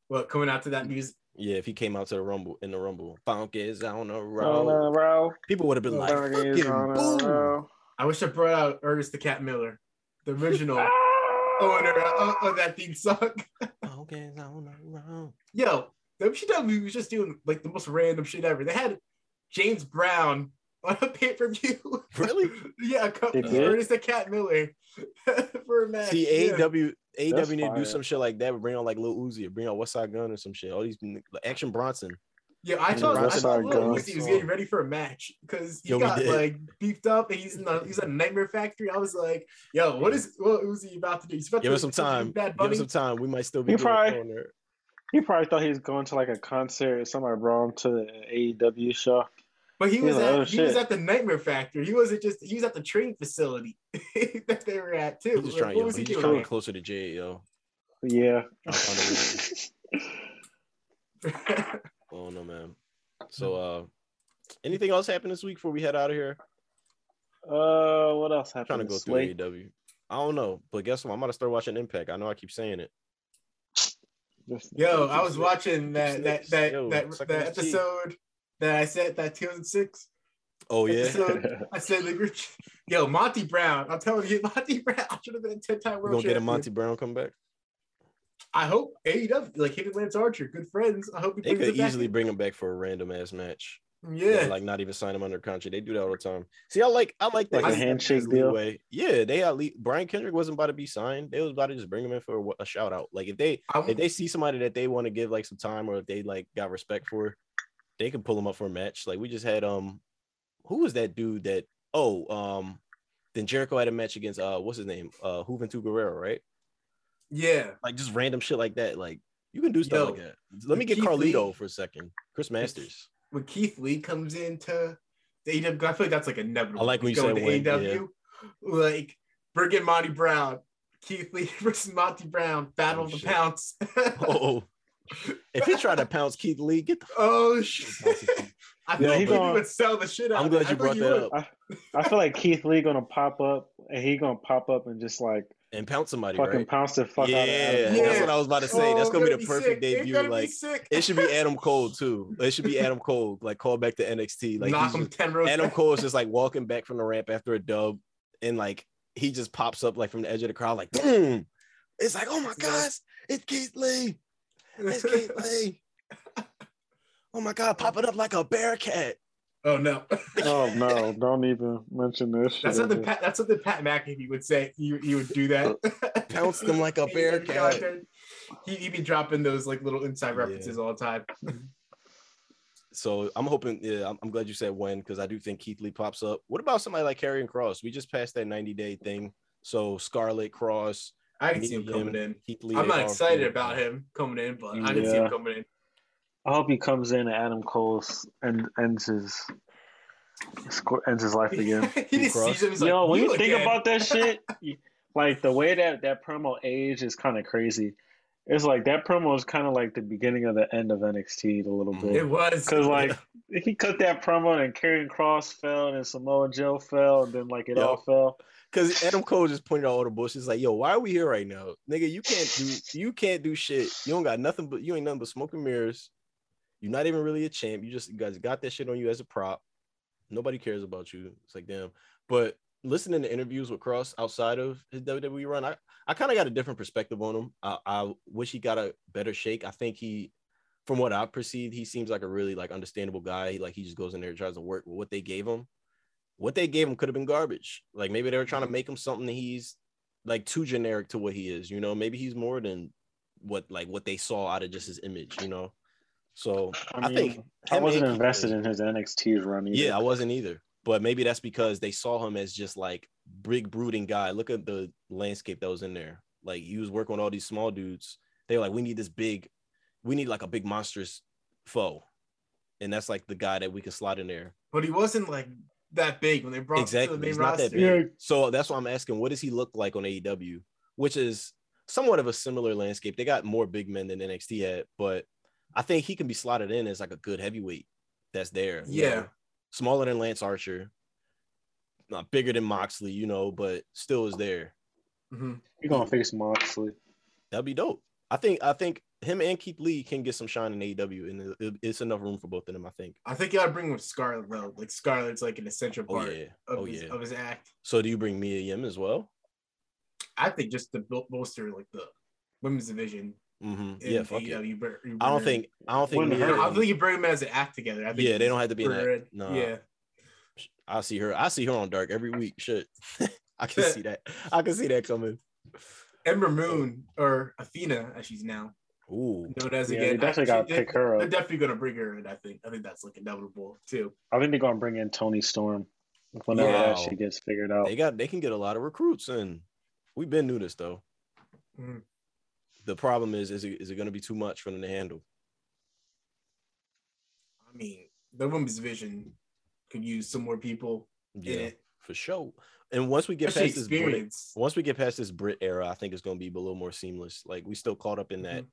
Well, coming out to that music. Yeah, if he came out to the Rumble in the Rumble, Funk is on the On road. row. People would have been like, "Fucking on boom!" I wish I brought out Ernest the Cat Miller, the original! [LAUGHS] owner of, of oh, oh, that theme song. Funk is on the road. Yo, WCW was just doing like the most random shit ever. They had James Brown on a pay per view. [LAUGHS] Really? yeah, a couple, They did? Ernest the Cat Miller [LAUGHS] for a match. See, yeah. AEW, AEW That's need to do some shit like that. Bring on like Lil Uzi or bring on Westside Gunn or some shit. All these like, Action Bronson. Yeah, I And thought, I West thought Side Lil Gun. Uzi was getting ready for a match because he Yo, got like beefed up and he's in the he's in Nightmare Factory. I was like, yo, what is what Uzi about to do? He's about Give to us some time. Give Bunny. us some time. We might still be You probably- on there. He probably thought he was going to like a concert. Somebody brought him to the AEW show. But he He's was like, at "Oh, he was at the Nightmare Factory. He wasn't just he was at the training facility [LAUGHS] that they were at too. He's just Like, trying, what yo, was he just trying to get closer to Jay, yo. Yeah. [LAUGHS] [LAUGHS] I don't man. So, uh, anything else happened this week before we head out of here? uh, what else happened? I'm happened? trying to go through week? AEW. I don't know, but guess what? I'm gonna start watching Impact. I know I keep saying it. Yo, I was watching that that that Yo, that, suck that on his teeth. episode that I said that 2006 Oh yeah, episode. [LAUGHS] I said like, we're- yo, Monty Brown. I'm telling you, [LAUGHS] Monty Brown I should have been a 10 time we're gonna get a. Monty Brown come back. I hope AEW like him and Lance Archer, good friends. I hope he They could it back easily bring him back for a random ass match. Yeah, like not even sign him under contract. They do that all the time. See, I like I like that Like a handshake deal? leeway. Yeah, they at least Brian Kendrick wasn't about to be signed. They was about to just bring him in for a, a shout out. Like if they I, if they see somebody that they want to give like some time or if they like got respect for, they can pull him up for a match. Like we just had um, who was that dude that? Oh, um, then Jericho had a match against uh, what's his name? Uh, Juventud Guerrero, right? Yeah, Like just random shit like that. Like you can do stuff Yo, like that. Let me get Keith Carlito Lee- for a second. Chris Masters. when Keith Lee comes into the AEW, I feel like that's like inevitable. I like when you Going said to when, AEW, like bring in Monty Brown, Keith Lee [LAUGHS] versus Monty Brown, Battle Oh, of the shit. Pounce. [LAUGHS] Oh, if he tried to pounce Keith Lee, get the [LAUGHS] oh shit! I feel Yeah, like he he gonna- would sell the shit out. I'm glad it. you I brought that would. up. I feel like Keith Lee gonna pop up and he gonna pop up and just like and pounce somebody, fucking right? pounce the fuck yeah, out of Adam Yeah. that's what I was about to say. that's Oh, gonna be the be perfect sick. Debut. gonna be Like sick. it should be [LAUGHS] Adam Cole too. It should be Adam Cole. Like call back to NXT. Like knock he's him just- ten rows. Adam. Cole is just like walking back from the ramp after a dub, and like he just pops up like from the edge of the crowd, like boom. It's like, oh my gosh, it's Keith Lee. It's Keith [LAUGHS] Lee. Oh my god, pop it up like a bear cat. Oh no, Oh [LAUGHS] no! Don't even mention this. shit that's something. again. Pat, that's something Pat McAfee would say. You you would do that. Uh, Pounce them like a [LAUGHS] bear cat. He he'd be dropping those like little inside Yeah. references all the time. So I'm hoping. Yeah, I'm, I'm glad you said when because I do think Keith Lee pops up. What about somebody like Karrion Kross? We just passed that 90 day thing. So Scarlet Cross, I can see him coming in. Keith Lee. I'm not excited feel- about him coming in, but I can see him coming in. I hope he comes in and Adam Cole's and ends his sco- ends his life again. [LAUGHS] he just Kross? sees him. He's Yo, like, when you think about that [LAUGHS] shit, like the way that that promo age is kind of crazy. It's like that promo is kind of like the beginning of the end of NXT a little bit. it was Cause like he cut that promo and Karrion Kross fell and Samoa Joe fell and then like it Yo. all fell. Because Adam Cole just pointed out all the bullshit. It's like, yo, why are we here right now, nigga? You can't do, you can't do shit. You don't got nothing but you ain't nothing but smoke and mirrors. You're not even really a champ. You just you guys got that shit on you as a prop. Nobody cares about you. It's like damn. But listening to interviews with Kross outside of his WWE run, I I kind of got a different perspective on him. I, I wish he got a better shake. I think he, from what I perceived, he seems like a really like understandable guy. He, like he just goes in there and tries to work with what they gave him. What they gave him could have been garbage. Like maybe they were trying to mm-hmm. make him something that he's like too generic to what he is. You know, maybe he's more than what like what they saw out of just his image. You know, so I, I, mean, think I wasn't invested in his NXT run either. yeah, I wasn't either. But maybe that's because they saw him as just like big brooding guy. Look at the landscape that was in there. Like he was working with all these small dudes. They were like, we need this big, we need like a big monstrous foe. And that's like the guy that we can slot in there. but he wasn't like that big when they brought him to Exactly. the main He's not that roster. big. So that's why I'm asking, what does he look like on AEW? Which is somewhat of a similar landscape. They got more big men than NXT had, but I think he can be slotted in as like a good heavyweight that's there. you Yeah. know? Smaller than Lance Archer, not bigger than Moxley, you know, but still is there. Mhm. You're gonna face Moxley. That'd be dope. I think I think him and Keith Lee can get some shine in AEW, and it- it- it's enough room for both of them. I think. I think you gotta bring him with Scarlett though. Like Scarlett's like an essential part Oh part yeah. of, Oh his, yeah. of his act. So do you bring Mia Yim as well? I think just to bolster like the women's division. Hmm Yeah. Fuck it. AEW, you br- you I don't think. I don't think. Wouldn't Mia hurt. I don't think you bring them as an act together. I think Yeah, they don't have to be in that. No. Yeah. I see her. I see her on Dark every week. Shit, [LAUGHS] I can [LAUGHS] see that. I can see that coming. Ember Moon or Athena, as she's now Ooh, known as Yeah, again. they definitely gotta pick her up. They're definitely gonna bring her in. I think. I think that's like inevitable too. I think they're gonna bring in Toni Storm whenever Wow. that shit gets figured out. they got. They can get a lot of recruits, and we've been new this though. Mhm. The problem is, is it, is it going to be too much for them to handle? I mean, the women's division could use some more people in Yeah, it. for sure. And once we get Especially past this Britt, once we get past this Britt era, I think it's going to be a little more seamless. Like we still caught up in that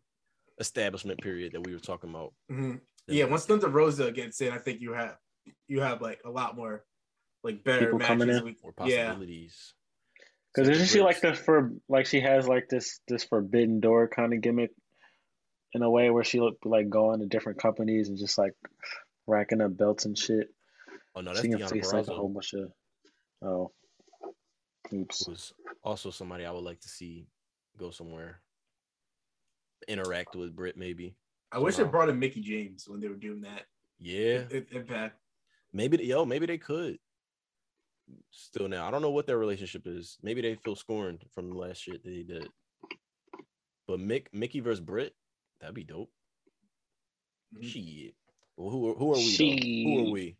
establishment period that we were talking about. Mhm. Yeah, once Thunder Rosa gets in, I think you have you have like a lot more like better People coming matches. in? We- Or yeah, possibilities. Because isn't she like Britt's- the for like she has like this this forbidden door kind of gimmick in a way where she look like going to different companies and just like racking up belts and shit. Oh no, that's she can Deonna face like a whole bunch of oh oops. Who's also somebody I would like to see go somewhere. interact with Britt maybe. I wish they brought in Mickie James when they were doing that. Yeah, I- Impact. maybe yo, maybe they could. Still now, I don't know what their relationship is. Maybe they feel scorned from the last shit that he did. But Mick, Mickie versus Britt, that'd be dope. Mhm. Shit. Well, who are, who are we? though? Who are Shit. we?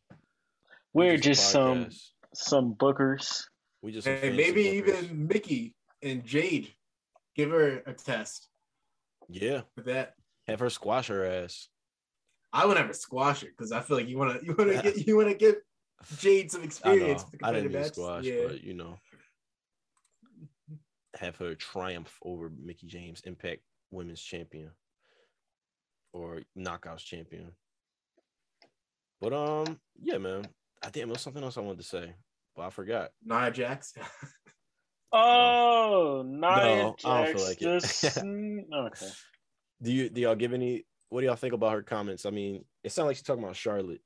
We're a just some some bookers. We just Hey, maybe bookers. even Mickie and Jade. Give her a test yeah. with that. Have her squash her ass. I would never squash it because I feel like you wanna you wanna get you wanna give Jade some I know. experience. with the I didn't competitive mean matches. squash, Yeah. but you know, have her triumph over Mickie James, Impact Women's Champion or Knockouts Champion. But um, yeah, man. I think there was something else I wanted to say, but I forgot. Nia Jax. [LAUGHS] Oh, Nia No, I don't Jax. feel like it. mm, [LAUGHS] okay. Do you do y'all give any? What do y'all think about her comments? I mean, it sounded like she's talking about Charlotte.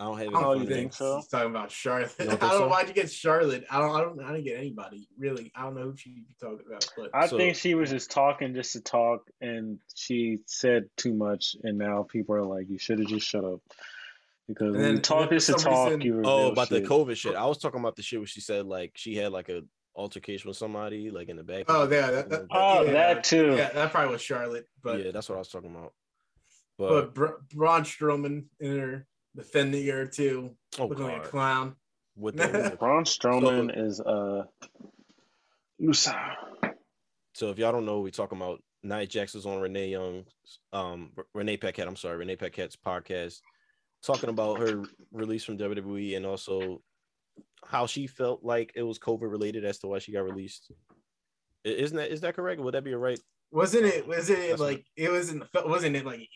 I don't have. I any don't Oh, you think so? He's talking about Charlotte. [LAUGHS] I don't don't think know so? why'd you get Charlotte. I don't. I don't. I didn't get anybody really. I don't know who she be talking about. But I So- think she was just talking just to talk, and she said too much, and now people are like, "You should have just shut up." Because And when then- you talk and just to talk, reason- you reveal Oh, about shit. the COVID shit. I was talking about the shit where she said like she had like a altercation with somebody like in the back. Oh, yeah, that- that- Oh, Yeah. that too. yeah, that probably was Charlotte. But yeah, that's what I was talking about. but But, Bra- Braun Strowman in her defending her too, oh looking like a god, clown. with [LAUGHS] the, with the- Braun Strowman is uh, Musa. so if y'all don't know, we talking about Nia Jax was on Renee Young's, um, Renee Paquette. I'm sorry, Renee Paquette's podcast, talking about her release from WWE and also how she felt like it was COVID related as to why she got released. Isn't that is that correct? Would that be a right? Wasn't it? Wasn't it That's like it wasn't? Wasn't it like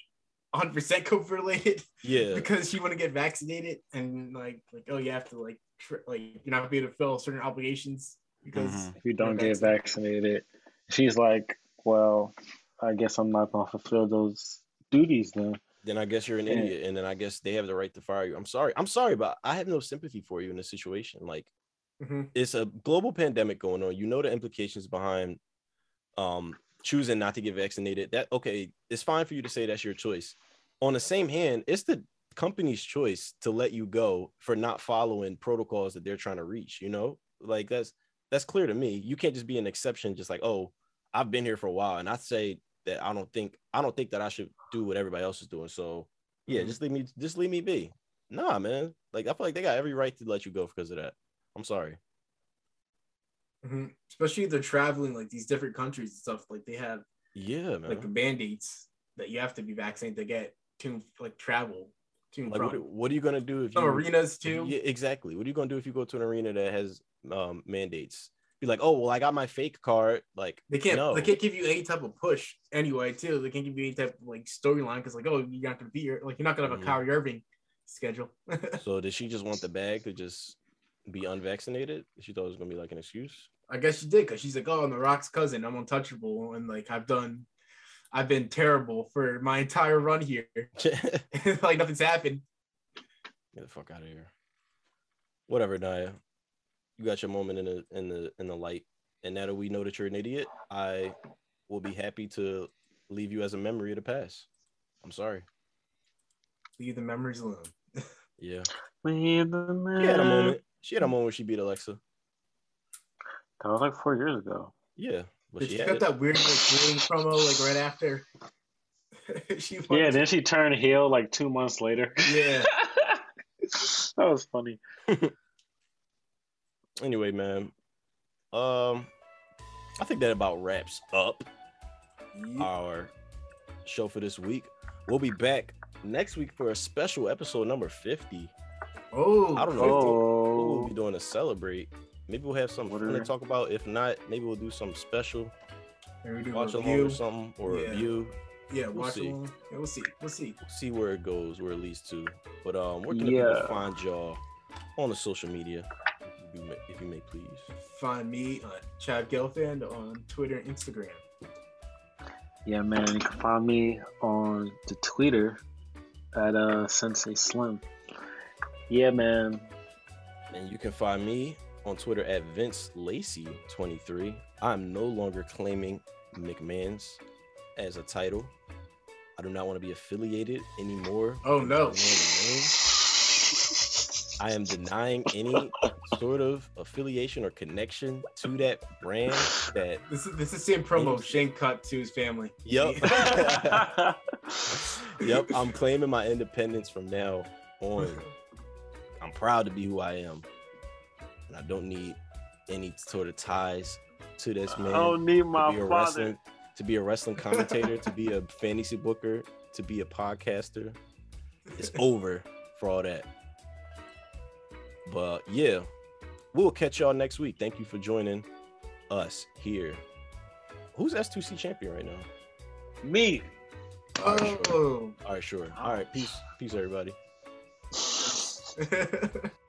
100 percent COVID related? [LAUGHS] Yeah, because she want to get vaccinated and like like oh you have to like tr- like you're not be able to fill certain obligations because Mhm. If you don't get vaccinated, she's like, "Well, I guess I'm not gonna fulfill those duties then." then I guess you're an Yeah. idiot, and then I guess they have the right to fire you. I'm sorry. I'm sorry, but I have no sympathy for you in this situation. Like. Mhm. it's a global pandemic going on. You know the implications behind um choosing not to get vaccinated. That okay, it's fine for you to say that's your choice. On the same hand, it's the company's choice to let you go for not following protocols that they're trying to reach, you know? Like that's that's clear to me. You can't just be an exception just like, "Oh, I've been here for a while and I say that I don't think I don't think that I should do what everybody else is doing." So, yeah, Mhm. just leave me just leave me be. Nah, man. Like I feel like they got every right to let you go because of that. I'm sorry. Mhm. especially if they're traveling like these different countries and stuff like they have Yeah, man. like the aids that you have to be vaccinated to get to like travel to Like, what, what are you gonna do if some you arenas too Yeah, exactly. What are you gonna do if you go to an arena that has um, mandates? Be like, oh well, I got my fake card. Like, they can't no. they can't give you any type of push anyway too they can't give you any type of like storyline because like oh you're not gonna be here like you're not gonna have Mhm. a Kyrie Irving schedule [LAUGHS] So did she just want the bag to just be unvaccinated? She thought it was gonna be like an excuse. I guess she did because she's like, oh, I'm the Rock's cousin. I'm untouchable, and like I've done, I've been terrible for my entire run here. [LAUGHS] [LAUGHS] Like nothing's happened. Get the fuck out of here. Whatever, Naya. You got your moment in the in the in the light, and now that we know that you're an idiot, I will be happy to leave you as a memory of the past. I'm sorry. Leave the memories alone. Yeah. Leave the man. She had a moment. She had a moment where she beat Alexa. That was like four years ago. Yeah. But she she got it. that weird like bullying promo like right after? [LAUGHS] she Yeah, then she turned heel like two months later. yeah. [LAUGHS] that was funny. [LAUGHS] anyway, man. Um, I think that about wraps up our show for this week. We'll be back next week for a special episode number 50. Oh, I don't know. What Oh, we'll be doing to celebrate. Maybe we'll have something What fun to talk about. If not, maybe we'll do something special. Maybe watch along or something or yeah. review. Yeah, we'll watch see. along. Yeah, we'll see. We'll see. See where it goes, where it leads to. But um, where can the Yeah. people find y'all on the social media? If you may, if you may please. Find me on Chad Gelfand on Twitter and Instagram. yeah, man. You can find me on the Twitter at uh Sensei Slim. Yeah, man. And you can find me on Twitter at Vince Lacey 23. I'm no longer claiming McMahon's as a title. I do not want to be affiliated anymore. Oh, no. the Randy name. I am denying any sort of affiliation or connection to that brand. That This is this is the same promo Shane cut to his family. yep, [LAUGHS] [LAUGHS] yep. I'm claiming my independence from now on. I'm proud to be who I am, I don't need any sort of ties to this man. I don't need to my be a father. wrestling, to be a wrestling [LAUGHS] commentator, to be a fantasy booker, to be a podcaster. It's over for all that. But yeah, we'll catch y'all next week. Thank you for joining us here. Who's S2C champion right now? Me. Oh. All right, sure. All right, peace, peace, everybody. [LAUGHS]